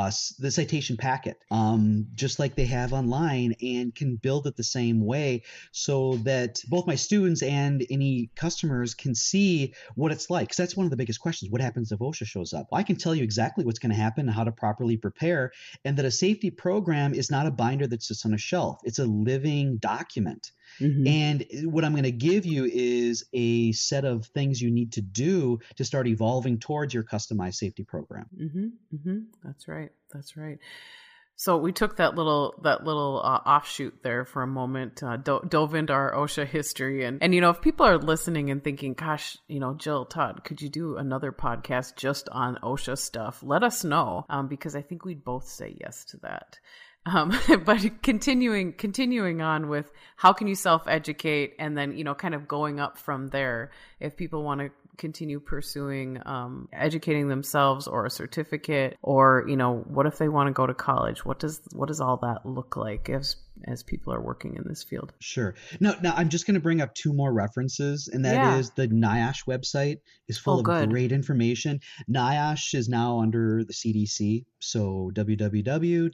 uh, the citation packet, um, just like they have online, and can build it the same way so that both my students and any customers can see what it's like. Because that's one of the biggest questions: what happens if OSHA shows up? I can tell you exactly what's going to happen and how to properly prepare, and that a safety program is not a binder that sits on a shelf; it's a living document. Mm-hmm. And what I'm going to give you is a set of things you need to do to start evolving towards your customized safety program. Mm-hmm. Mm-hmm. That's right. That's right. So we took that little that little uh, offshoot there for a moment, uh, do- dove into our OSHA history, and and you know if people are listening and thinking, "Gosh, you know, Jill Todd, could you do another podcast just on OSHA stuff?" Let us know um, because I think we'd both say yes to that. Um, but continuing continuing on with how can you self educate and then you know kind of going up from there if people want to continue pursuing um, educating themselves or a certificate or you know what if they want to go to college? What does what does all that look like? As as people are working in this field sure No, now i'm just going to bring up two more references and that yeah. is the NIOSH website is full oh, of good. great information NIOSH is now under the cdc so www.cdc.gov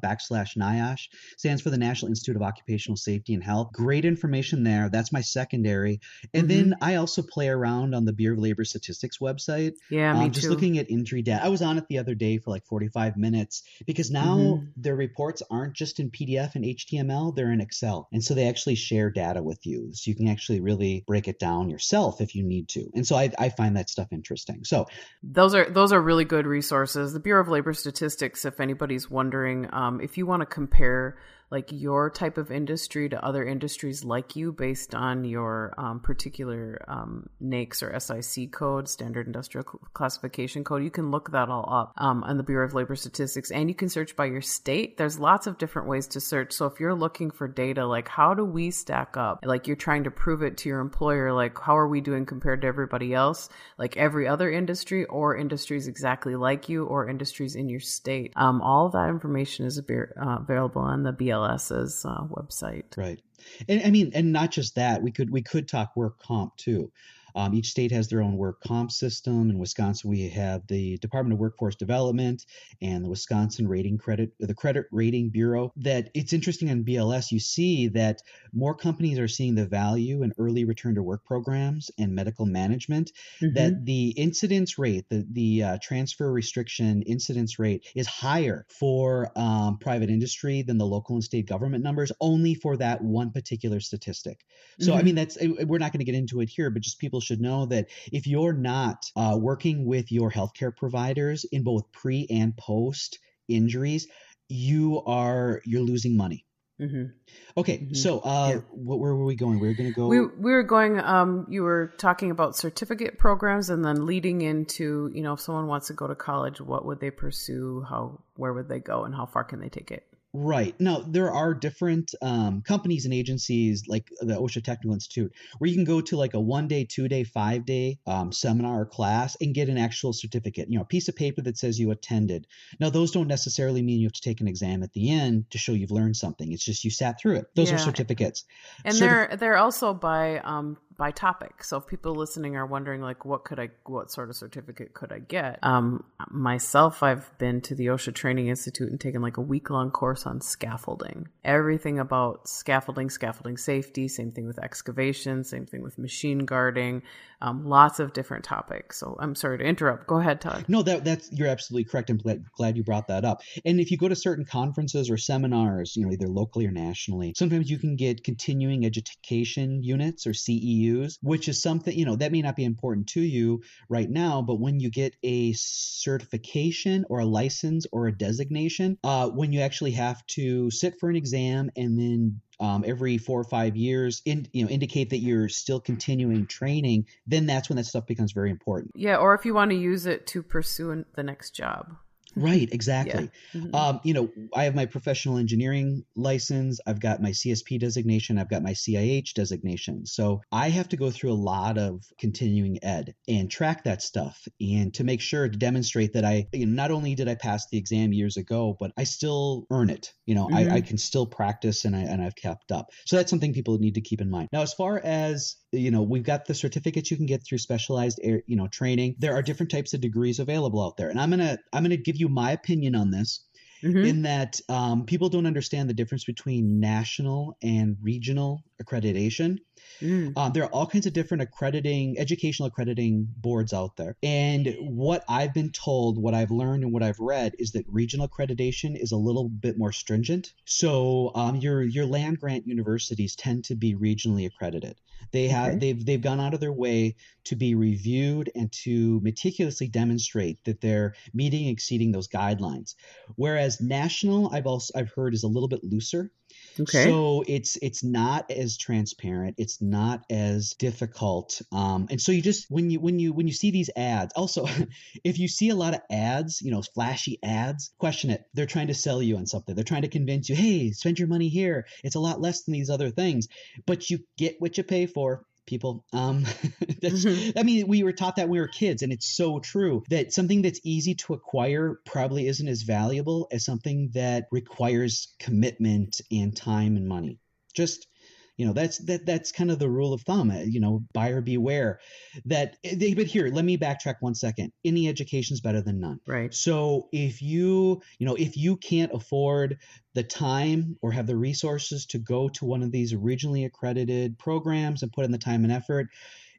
backslash NIOSH stands for the National Institute of Occupational Safety and Health. Great information there. That's my secondary. And mm-hmm. then I also play around on the Bureau of Labor Statistics website. Yeah, me um, just looking at injury data. I was on it the other day for like 45 minutes because now mm-hmm. their reports aren't just in PDF and HTML, they're in Excel. And so they actually share data with you. So you can actually really break it down yourself if you need to. And so I, I find that stuff interesting. So those are those are really good resources the Bureau of Labor Statistics, if anybody's wondering, um, if you want to compare like your type of industry to other industries like you based on your um, particular um, NAICS or SIC code, Standard Industrial Classification Code. You can look that all up um, on the Bureau of Labor Statistics and you can search by your state. There's lots of different ways to search. So if you're looking for data, like how do we stack up? Like you're trying to prove it to your employer, like how are we doing compared to everybody else, like every other industry or industries exactly like you or industries in your state. Um, all of that information is uh, available on the BL BLS's uh, website. Right. And I mean, and not just that, we could we could talk work comp too. Um, each state has their own work comp system. In Wisconsin, we have the Department of Workforce Development and the Wisconsin Rating Credit, the Credit Rating Bureau. That it's interesting on BLS, you see that more companies are seeing the value in early return to work programs and medical management. Mm-hmm. That the incidence rate, the the uh, transfer restriction incidence rate, is higher for um, private industry than the local and state government numbers, only for that one particular statistic. So mm-hmm. I mean, that's we're not going to get into it here, but just people should know that if you're not uh, working with your healthcare providers in both pre and post injuries, you are you're losing money. Mm-hmm. Okay, mm-hmm. so uh, yeah. what, where were we going? We were going to go. We we were going. Um, you were talking about certificate programs, and then leading into you know if someone wants to go to college, what would they pursue? How where would they go, and how far can they take it? Right. Now, there are different um, companies and agencies like the OSHA Technical Institute where you can go to like a one day, two day, five day um, seminar or class and get an actual certificate, you know, a piece of paper that says you attended. Now, those don't necessarily mean you have to take an exam at the end to show you've learned something. It's just you sat through it. Those yeah. are certificates. And Certif- they're, they're also by um, by topic. So if people listening are wondering like what could I what sort of certificate could I get? Um myself I've been to the OSHA Training Institute and taken like a week long course on scaffolding. Everything about scaffolding, scaffolding safety, same thing with excavation, same thing with machine guarding, um, lots of different topics. So I'm sorry to interrupt. Go ahead, Todd. No, that that's you're absolutely correct. I'm glad, glad you brought that up. And if you go to certain conferences or seminars, you know, either locally or nationally, sometimes you can get continuing education units or CEUs, which is something, you know, that may not be important to you right now, but when you get a certification or a license or a designation, uh, when you actually have to sit for an exam and then um, every four or five years, in, you know, indicate that you're still continuing training, then that's when that stuff becomes very important. Yeah, or if you want to use it to pursue the next job. Right, exactly. Yeah. Mm-hmm. Um, you know, I have my professional engineering license. I've got my CSP designation. I've got my CIH designation. So I have to go through a lot of continuing ed and track that stuff and to make sure to demonstrate that I, you know, not only did I pass the exam years ago, but I still earn it. You know, mm-hmm. I, I can still practice and I and I've kept up. So that's something people need to keep in mind. Now, as far as you know we've got the certificates you can get through specialized air, you know training there are different types of degrees available out there and i'm gonna i'm gonna give you my opinion on this mm-hmm. in that um, people don't understand the difference between national and regional accreditation Mm. Um, there are all kinds of different accrediting, educational accrediting boards out there. And what I've been told, what I've learned, and what I've read is that regional accreditation is a little bit more stringent. So um, your your land grant universities tend to be regionally accredited. They have okay. they've they've gone out of their way to be reviewed and to meticulously demonstrate that they're meeting and exceeding those guidelines. Whereas national, I've also I've heard is a little bit looser. Okay. So it's it's not as transparent. It's not as difficult. Um, and so you just when you when you when you see these ads, also if you see a lot of ads, you know, flashy ads, question it. They're trying to sell you on something. They're trying to convince you, hey, spend your money here. It's a lot less than these other things, but you get what you pay for people. Um, mm-hmm. I mean, we were taught that when we were kids, and it's so true that something that's easy to acquire probably isn't as valuable as something that requires commitment and time and money. Just you know, that's that that's kind of the rule of thumb. Uh, you know, buyer beware. That they, but here, let me backtrack one second. Any education is better than none. Right. So if you you know if you can't afford the time or have the resources to go to one of these regionally accredited programs and put in the time and effort,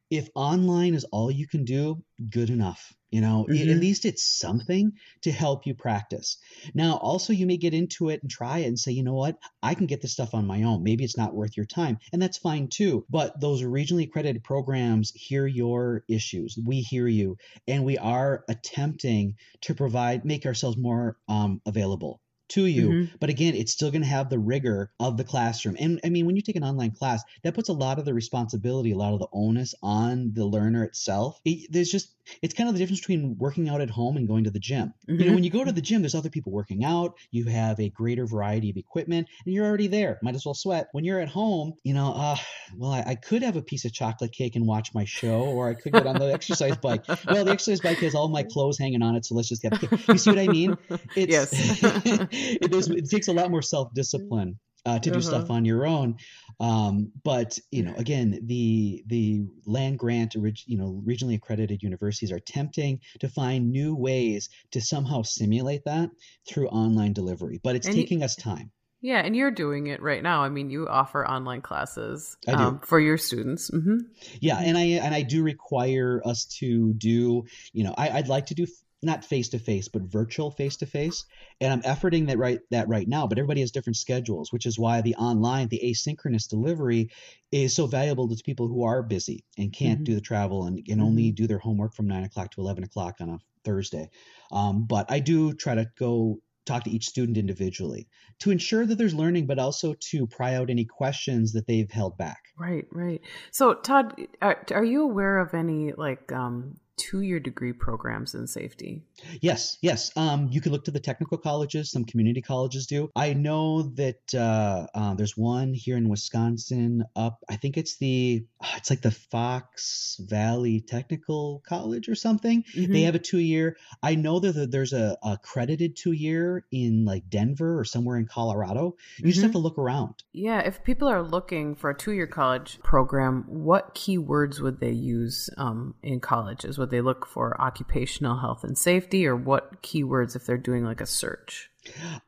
if online is all you can do, good enough. You know, mm-hmm. at least it's something to help you practice. Now, also, you may get into it and try it and say, you know what, I can get this stuff on my own. Maybe it's not worth your time, and that's fine too. But those regionally accredited programs hear your issues. We hear you, and we are attempting to provide, make ourselves more um, available to you. Mm-hmm. But again, it's still going to have the rigor of the classroom. And I mean, when you take an online class, that puts a lot of the responsibility, a lot of the onus on the learner itself. It, there's just it's kind of the difference between working out at home and going to the gym. Mm-hmm. You know, mm-hmm. when you go to the gym, there's other people working out, you have a greater variety of equipment, and you're already there. Might as well sweat. When you're at home, you know, uh, well, I, I could have a piece of chocolate cake and watch my show, or I could get on the exercise bike. Well, the exercise bike has all my clothes hanging on it, so let's just get. You see what I mean? It's, yes. it, it takes a lot more self discipline uh, to do uh-huh. stuff on your own. Um, but you know, again, the the land grant, you know, regionally accredited universities are tempting to find new ways to somehow simulate that through online delivery. But it's and taking you, us time. Yeah, and you're doing it right now. I mean, you offer online classes um, for your students. Mm-hmm. Yeah, and I and I do require us to do. You know, I, I'd like to do not face to face, but virtual face to face. And I'm efforting that right that right now, but everybody has different schedules, which is why the online, the asynchronous delivery is so valuable to people who are busy and can't mm-hmm. do the travel and can only mm-hmm. do their homework from nine o'clock to eleven o'clock on a Thursday. Um, but I do try to go talk to each student individually to ensure that there's learning, but also to pry out any questions that they've held back. Right, right. So, Todd, are, are you aware of any like um, two year degree programs in safety. Yes, yes. Um, you can look to the technical colleges, some community colleges do. I know that uh, uh, there's one here in Wisconsin up, I think it's the, uh, it's like the Fox Valley Technical College or something. Mm-hmm. They have a two year. I know that there's a, accredited two year in like Denver or somewhere in Colorado. You mm-hmm. just have to look around. Yeah, if people are looking for a two year college program, what keywords would they use um, in colleges? Would they look for occupational health and safety, or what keywords if they're doing like a search?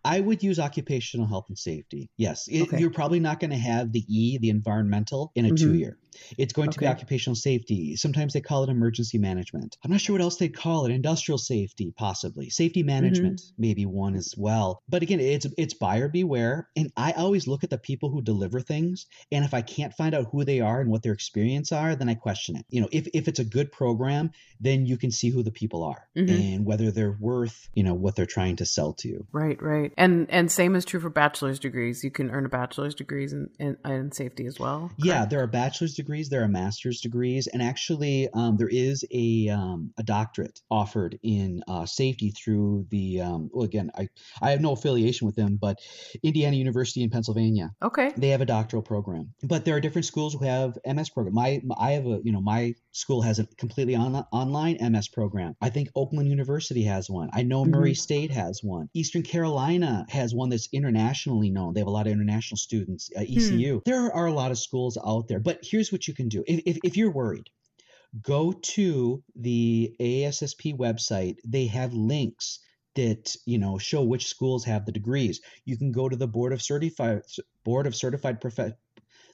I would use occupational health and safety. Yes, it, okay. you're probably not going to have the E, the environmental, in a mm-hmm. two year. It's going to be occupational safety. Sometimes they call it emergency management. I'm not sure what else they'd call it. Industrial safety, possibly. Safety management, mm-hmm. maybe one as well. But again, it's it's buyer beware. And I always look at the people who deliver things. And if I can't find out who they are and what their experience are, then I question it. You know, if, if it's a good program, then you can see who the people are mm-hmm. and whether they're worth, you know, what they're trying to sell to you. Right Right, right. And and same is true for bachelor's degrees. You can earn a bachelor's degrees in, in, in safety as well. Correct? Yeah, there are bachelor's degrees, there are master's degrees, and actually um, there is a um, a doctorate offered in uh, safety through the um, well again I I have no affiliation with them, but Indiana University in Pennsylvania. Okay. They have a doctoral program, but there are different schools who have MS program. My I have a you know my school has a completely on, online MS program. I think Oakland University has one. I know Murray mm-hmm. State has one. Eastern Carolina has one that's internationally known. They have a lot of international students. Uh, ECU. Hmm. There are a lot of schools out there, but here's what you can do. If, if, if you're worried, go to the ASSP website. They have links that you know show which schools have the degrees. You can go to the board of certified board of certified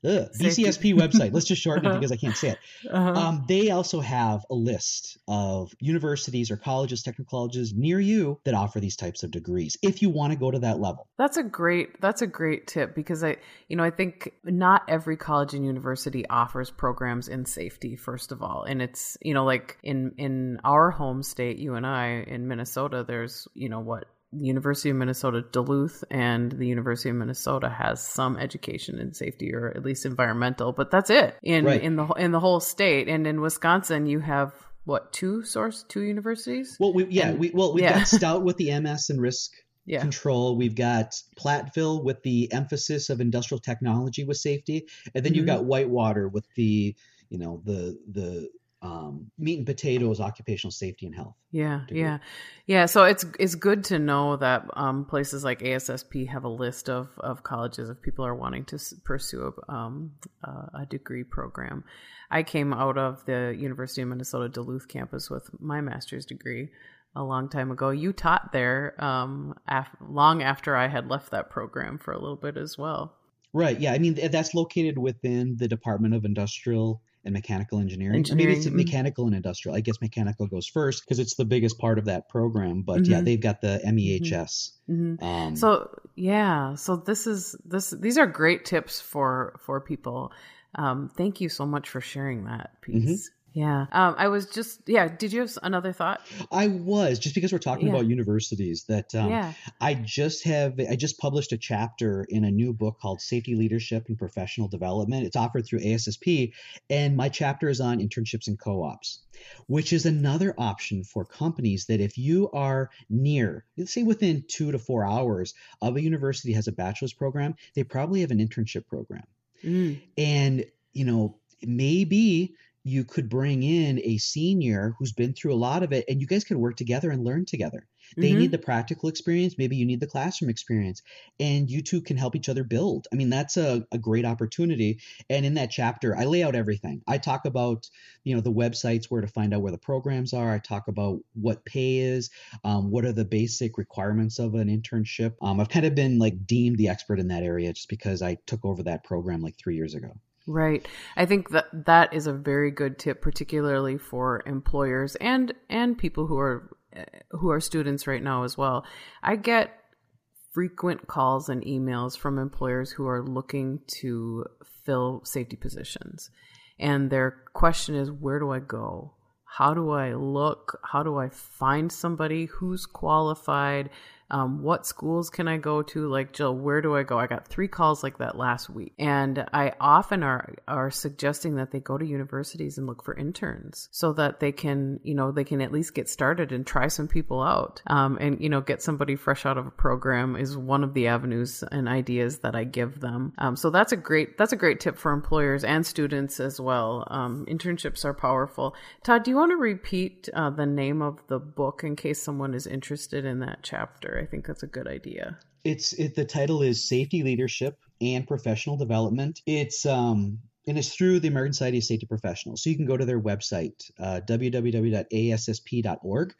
Ugh, BCSP website. Let's just shorten it uh-huh. because I can't say it. Uh-huh. Um, they also have a list of universities or colleges, technical colleges near you that offer these types of degrees. If you want to go to that level, that's a great that's a great tip because I you know I think not every college and university offers programs in safety first of all, and it's you know like in in our home state, you and I in Minnesota, there's you know what the University of Minnesota Duluth and the University of Minnesota has some education in safety or at least environmental, but that's it in right. in the in the whole state. And in Wisconsin, you have what two source two universities? Well, we yeah and, we well we've yeah. got Stout with the MS and risk yeah. control. We've got Platteville with the emphasis of industrial technology with safety, and then mm-hmm. you've got Whitewater with the you know the the um, meat and potatoes, occupational safety and health. Yeah, degree. yeah, yeah. So it's it's good to know that um, places like ASSP have a list of of colleges if people are wanting to pursue a, um, a degree program. I came out of the University of Minnesota Duluth campus with my master's degree a long time ago. You taught there um, af- long after I had left that program for a little bit as well. Right. Yeah. I mean, that's located within the Department of Industrial and mechanical engineering. engineering. Or maybe it's mm-hmm. mechanical and industrial. I guess mechanical goes first because it's the biggest part of that program. But mm-hmm. yeah, they've got the MEHS. Mm-hmm. mm-hmm. Um, so yeah, so this is this. These are great tips for for people. Um, thank you so much for sharing that mm-hmm. piece. Yeah. Um, I was just, yeah. Did you have another thought? I was just because we're talking yeah. about universities that um, yeah. I just have, I just published a chapter in a new book called Safety Leadership and Professional Development. It's offered through ASSP. And my chapter is on internships and co ops, which is another option for companies that if you are near, let's say within two to four hours of a university has a bachelor's program, they probably have an internship program. Mm. And, you know, maybe you could bring in a senior who's been through a lot of it and you guys could work together and learn together. They mm-hmm. need the practical experience, maybe you need the classroom experience, and you two can help each other build. I mean, that's a, a great opportunity. And in that chapter, I lay out everything. I talk about, you know, the websites, where to find out where the programs are. I talk about what pay is, um, what are the basic requirements of an internship. Um, I've kind of been like deemed the expert in that area just because I took over that program like three years ago. Right. I think that that is a very good tip, particularly for employers and and people who are eh, who are students right now as well. I get frequent calls and emails from employers who are looking to fill safety positions. And their question is where do I go? How do I look? How do I find somebody who's qualified? Um, what schools can I go to? Like, Jill, where do I go? I got three calls like that last week. And I often are, are suggesting that they go to universities and look for interns so that they can, you know, they can at least get started and try some people out. Um, and, you know, get somebody fresh out of a program is one of the avenues and ideas that I give them. Um, so that's a great, that's a great tip for employers and students as well. Um, internships are powerful. Todd, do you want to repeat uh, the name of the book in case someone is interested in that chapter? I think that's a good idea. It's it, the title is Safety Leadership and Professional Development. It's um and it's through the American Society of Safety Professionals. So you can go to their website, uh, www.assp.org,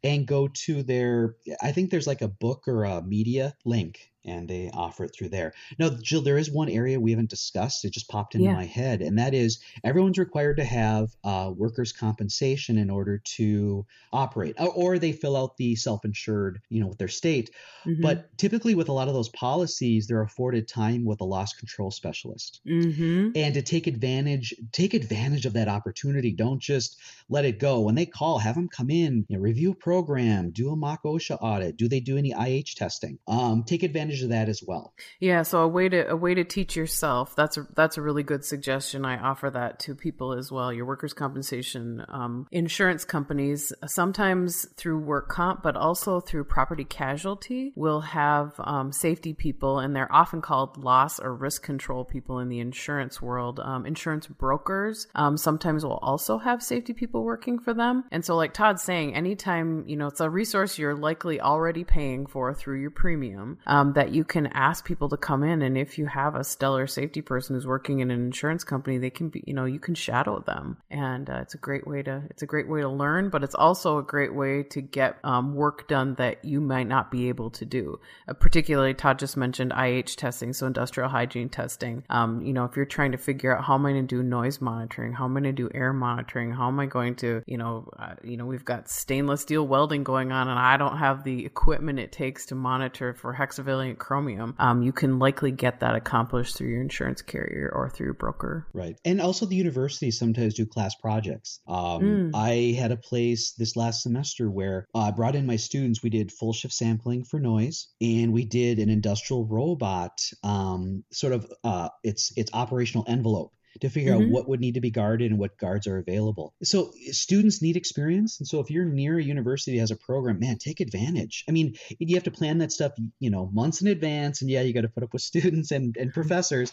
and go to their, I think there's like a book or a media link. And they offer it through there. Now, Jill, there is one area we haven't discussed. It just popped into yeah. my head, and that is everyone's required to have uh, workers' compensation in order to operate, or, they fill out the self-insured, you know, with their state. Mm-hmm. But typically, with a lot of those policies, they're afforded time with a loss control specialist, mm-hmm. and to take advantage take advantage of that opportunity. Don't just let it go. When they call, have them come in, you know, review a program, do a mock OSHA audit. Do they do any IH testing? Um, take advantage of that as well. Yeah, so a way to a way to teach yourself. That's a that's a really good suggestion. I offer that to people as well. Your workers' compensation um, insurance companies sometimes through work comp, but also through property casualty, will have um, safety people, and they're often called loss or risk control people in the insurance world. Um, insurance brokers um, sometimes will also have safety people working for them, and so like Todd's saying, anytime you know it's a resource you're likely already paying for through your premium um, that you can ask people to come in. And if you have a stellar safety person who's working in an insurance company, they can be, you know, you can shadow them. And uh, it's a great way to, it's a great way to learn, but it's also a great way to get um, work done that you might not be able to do. Uh, particularly, Todd just mentioned IH testing, so industrial hygiene testing. Um, you know, if you're trying to figure out how am I going to do noise monitoring, how am I going to do air monitoring, how am I going to, you know, uh, you know, we've got stainless steel welding going on, and I don't have the equipment it takes to monitor for hexavalent chromium, um, you can likely get that accomplished through your insurance carrier or through your broker. Right. And also the universities sometimes do class projects. Um, mm. I had a place this last semester where I brought in my students. We did full shift sampling for noise and we did an industrial robot um, sort of uh, its its operational envelope to figure mm-hmm. out what would need to be guarded and what guards are available. So students need experience. And so if you're near a university has a program, man, take advantage. I mean, you have to plan that stuff, you know, months in advance. And yeah, you got to put up with students and, and professors,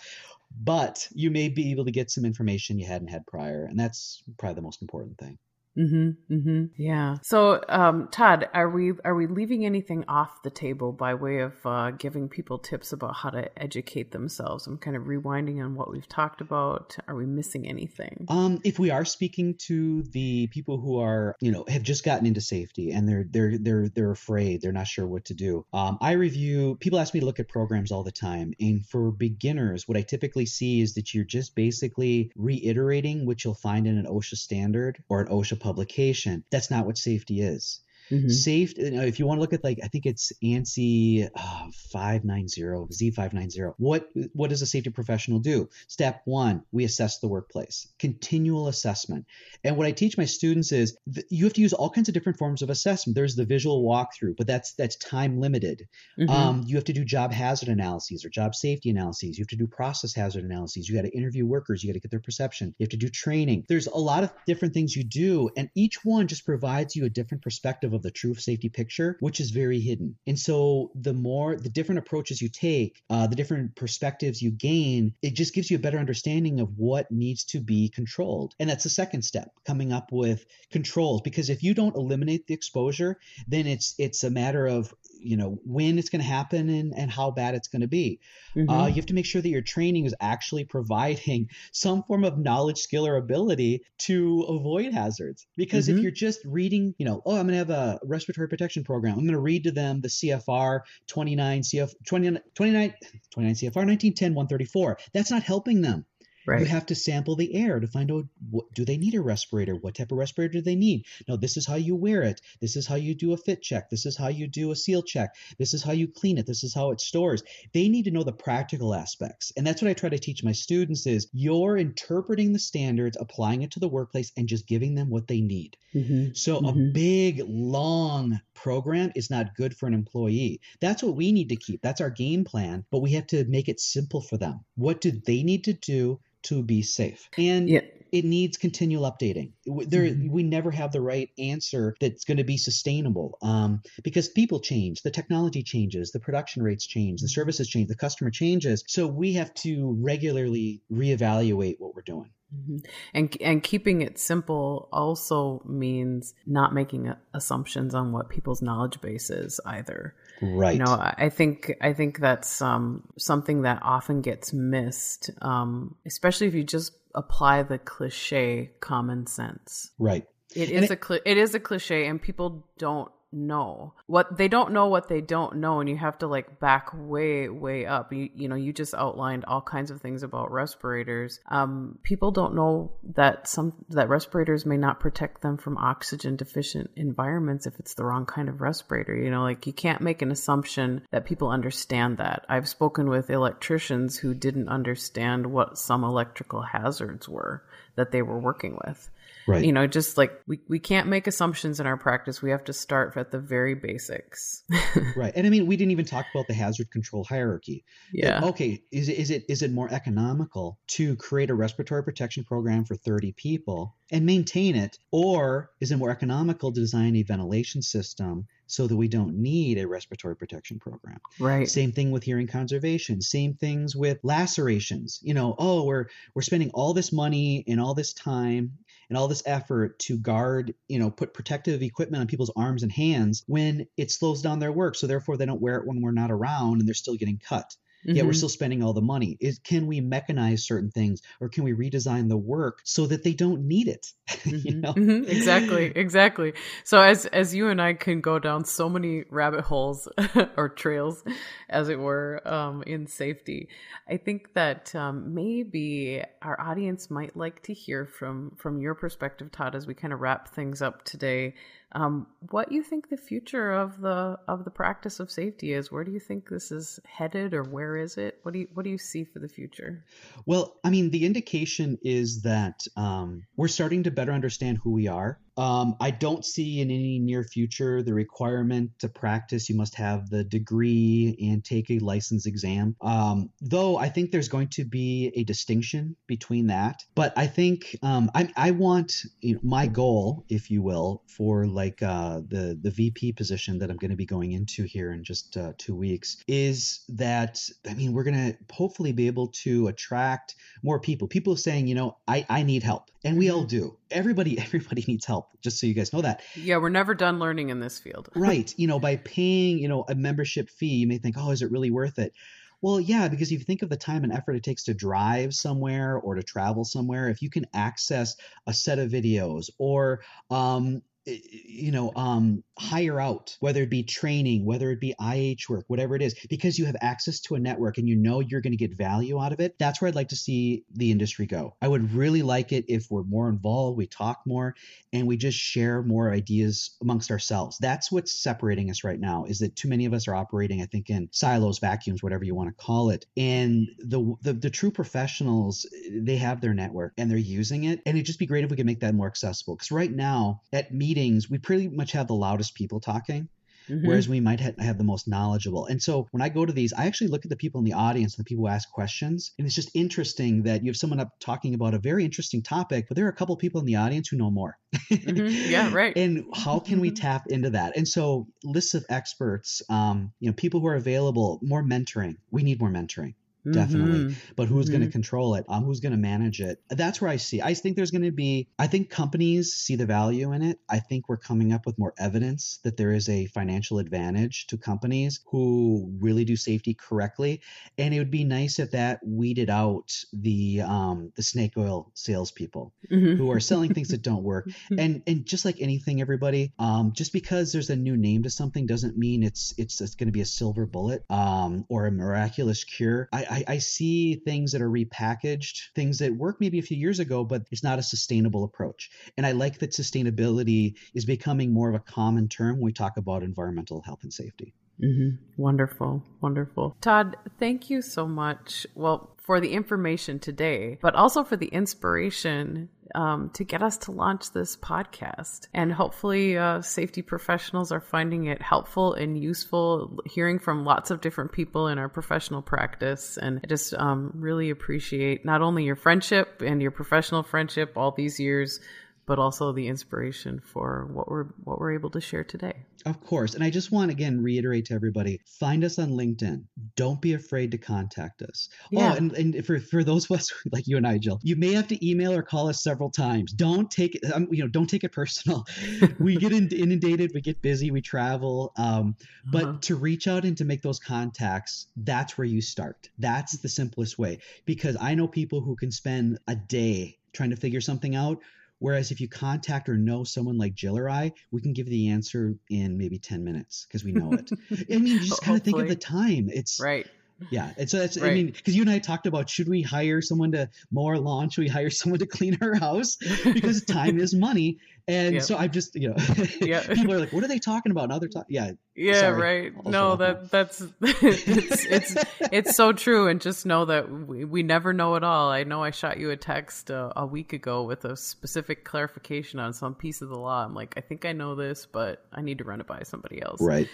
but you may be able to get some information you hadn't had prior. And that's probably the most important thing. Mm-hmm, mm-hmm. Yeah. So, um, Todd, are we are we leaving anything off the table by way of uh, giving people tips about how to educate themselves? I'm kind of rewinding on what we've talked about. Are we missing anything? Um, if we are speaking to the people who are, you know, have just gotten into safety and they're they're they're they're afraid, they're not sure what to do. Um, I review. People ask me to look at programs all the time, and for beginners, what I typically see is that you're just basically reiterating what you'll find in an OSHA standard or an OSHA publication. That's not what safety is. Mm-hmm. Safe. You know, if you want to look at like, I think it's ANSI uh, 590, Z590. What what does a safety professional do? Step one, we assess the workplace. Continual assessment. And what I teach my students is you have to use all kinds of different forms of assessment. There's the visual walkthrough, but that's that's time limited. Mm-hmm. Um, you have to do job hazard analyses or job safety analyses. You have to do process hazard analyses. You got to interview workers. You got to get their perception. You have to do training. There's a lot of different things you do, and each one just provides you a different perspective of the true safety picture, which is very hidden. And so the more, the different approaches you take, uh, the different perspectives you gain, it just gives you a better understanding of what needs to be controlled. And that's the second step, coming up with controls. Because if you don't eliminate the exposure, then it's it's a matter of you know when it's going to happen and, and how bad it's going to be mm-hmm. uh, you have to make sure that your training is actually providing some form of knowledge skill or ability to avoid hazards. Because mm-hmm. if you're just reading you know oh i'm going to have a respiratory protection program. I'm going to read to them the cfr 29 cf 20, 29 29 cfr 1910 134 that's not helping them Right. You have to sample the air to find out what do they need a respirator? What type of respirator do they need? Now, this is how you wear it. This is how you do a fit check. This is how you do a seal check. This is how you clean it. This is how it stores. They need to know the practical aspects. And that's what I try to teach my students is you're interpreting the standards, applying it to the workplace and just giving them what they need. Mm-hmm. So mm-hmm. a big long program is not good for an employee. That's what we need to keep. That's our game plan, but we have to make it simple for them. What do they need to do to be safe. And yeah. it needs continual updating. There, mm-hmm. we never have the right answer that's going to be sustainable um, because people change, the technology changes, the production rates change, the services change, the customer changes. So we have to regularly reevaluate what we're doing. Mm-hmm. And and keeping it simple also means not making assumptions on what people's knowledge base is either. Right. You know, I think I think that's um, something that often gets missed, um, especially if you just apply the cliche common sense. Right. It is it, a cli- it is a cliche, and people don't know. What they don't know what they don't know and you have to like back way way up. You you know, you just outlined all kinds of things about respirators. Um people don't know that some that respirators may not protect them from oxygen deficient environments if it's the wrong kind of respirator. You know, like you can't make an assumption that people understand that. I've spoken with electricians who didn't understand what some electrical hazards were that they were working with. Right. You know, just like we, we can't make assumptions in our practice. We have to start at the very basics. right. And I mean, we didn't even talk about the hazard control hierarchy. Yeah. okay. Is it, is it, is it more economical to create a respiratory protection program for 30 people and maintain it? Or is it more economical to design a ventilation system so that we don't need a respiratory protection program. Right. Same thing with hearing conservation. Same things with lacerations. You know, oh, we're we're spending all this money and all this time and all this effort to guard, you know, put protective equipment on people's arms and hands when it slows down their work. So therefore they don't wear it when we're not around and they're still getting cut. Mm-hmm. Yet we're still spending all the money. Is can we mechanize certain things or can we redesign the work so that they don't need it? Mm-hmm. you know? mm-hmm. Exactly, exactly. So as as you and I can go down so many rabbit holes or trails, as it were, um, in safety, I think that um, maybe our audience might like to hear from from your perspective, Todd, as we kind of wrap things up today um, what you think the future of the of the practice of safety is. Where do you think this is headed, or where is it? What do you what do you see for the future? Well, I mean, the indication is that um, we're starting to better understand who we are um, I don't see in any near future the requirement to practice. You must have the degree and take a license exam. Um, though I think there's going to be a distinction between that. But I think um, I, I want you know, my goal, if you will, for like uh, the the VP position that I'm going to be going into here in just uh, two weeks is that I mean we're going to hopefully be able to attract more people. People saying, you know, I I need help, and we all do. Everybody everybody needs help help, just so you guys know that. Yeah, we're never done learning in this field. right. You know, by paying, you know, a membership fee, you may think, oh, is it really worth it? Well, yeah, because if you think of the time and effort it takes to drive somewhere or to travel somewhere, if you can access a set of videos or um, you know um, hire out whether it be training whether it be ih work whatever it is because you have access to a network and you know you're going to get value out of it that's where i'd like to see the industry go. I would really like it if we're more involved we talk more and we just share more ideas amongst ourselves. That's what's separating us right now is that too many of us are operating i think in silos vacuums whatever you want to call it and the the, the true professionals they have their network and they're using it and it'd just be great if we could make that more accessible because right now at me meetings, we pretty much have the loudest people talking. Mm-hmm. Whereas we might ha- have the most knowledgeable. And so when I go to these, I actually look at the people in the audience and the people who ask questions. And it's just interesting that you have someone up talking about a very interesting topic, but there are a couple people in the audience who know more. mm-hmm. Yeah, right. and how can we tap into that? And so lists of experts, um, you know, people who are available, more mentoring. We need more mentoring definitely. Mm-hmm. But who's mm-hmm. going to control it? Um, who's going to manage it? That's where I see. I think there's going to be. I think companies see the value in it. I think we're coming up with more evidence that there is a financial advantage to companies who really do safety correctly. And it would be nice if that weeded out the um, the snake oil salespeople mm-hmm. who are selling things that don't work. And and just like anything, everybody, um, just because there's a new name to something doesn't mean it's it's, it's going to be a silver bullet um, or a miraculous cure. I, I, I see things that are repackaged, things that worked maybe a few years ago, but it's not a sustainable approach. And I like that sustainability is becoming more of a common term when we talk about environmental health and safety. Mm-hmm. Wonderful, wonderful. Todd, thank you so much. Well, for the information today, but also for the inspiration um, to get us to launch this podcast. And hopefully, uh, safety professionals are finding it helpful and useful, hearing from lots of different people in our professional practice. And I just um, really appreciate not only your friendship and your professional friendship all these years, but also the inspiration for what we're what we're able to share today. Of course. And I just want again reiterate to everybody, find us on LinkedIn. Don't be afraid to contact us. Oh, yeah. Oh, and, and for, for those of us like you and I, Jill, you may have to email or call us several times. Don't take it, um, you know, don't take it personal. we get inundated, we get busy, we travel. Um, but uh-huh. to reach out and to make those contacts, that's where you start. That's the simplest way. Because I know people who can spend a day trying to figure something out Whereas if you contact or know someone like Jill or I, we can give the answer in maybe 10 minutes because we know it. I mean, you just kind of think of the time. It's right. Yeah, and so that's right. I mean, because you and I talked about should we hire someone to mow our lawn? Should we hire someone to clean our house? Because time is money, and yep. so I'm just you know, yeah. people are like, what are they talking about? Now they're talking, yeah, yeah, sorry. right. Also, no, that that's it's it's it's so true, and just know that we, we never know it all. I know I shot you a text uh, a week ago with a specific clarification on some piece of the law. I'm like, I think I know this, but I need to run it by somebody else. Right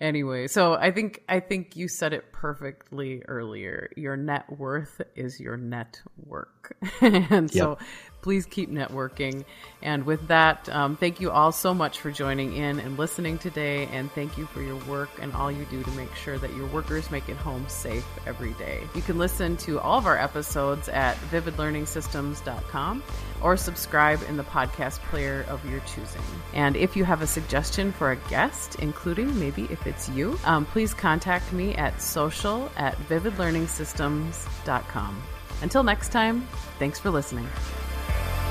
anyway so i think i think you said it perfectly earlier. Your net worth is your net network and so yep please keep networking. And with that, um, thank you all so much for joining in and listening today. And thank you for your work and all you do to make sure that your workers make it home safe every day. You can listen to all of our episodes at vividlearningsystems.com or subscribe in the podcast player of your choosing. And if you have a suggestion for a guest, including maybe if it's you, um, please contact me at social at vividlearningsystems.com. Until next time, thanks for listening.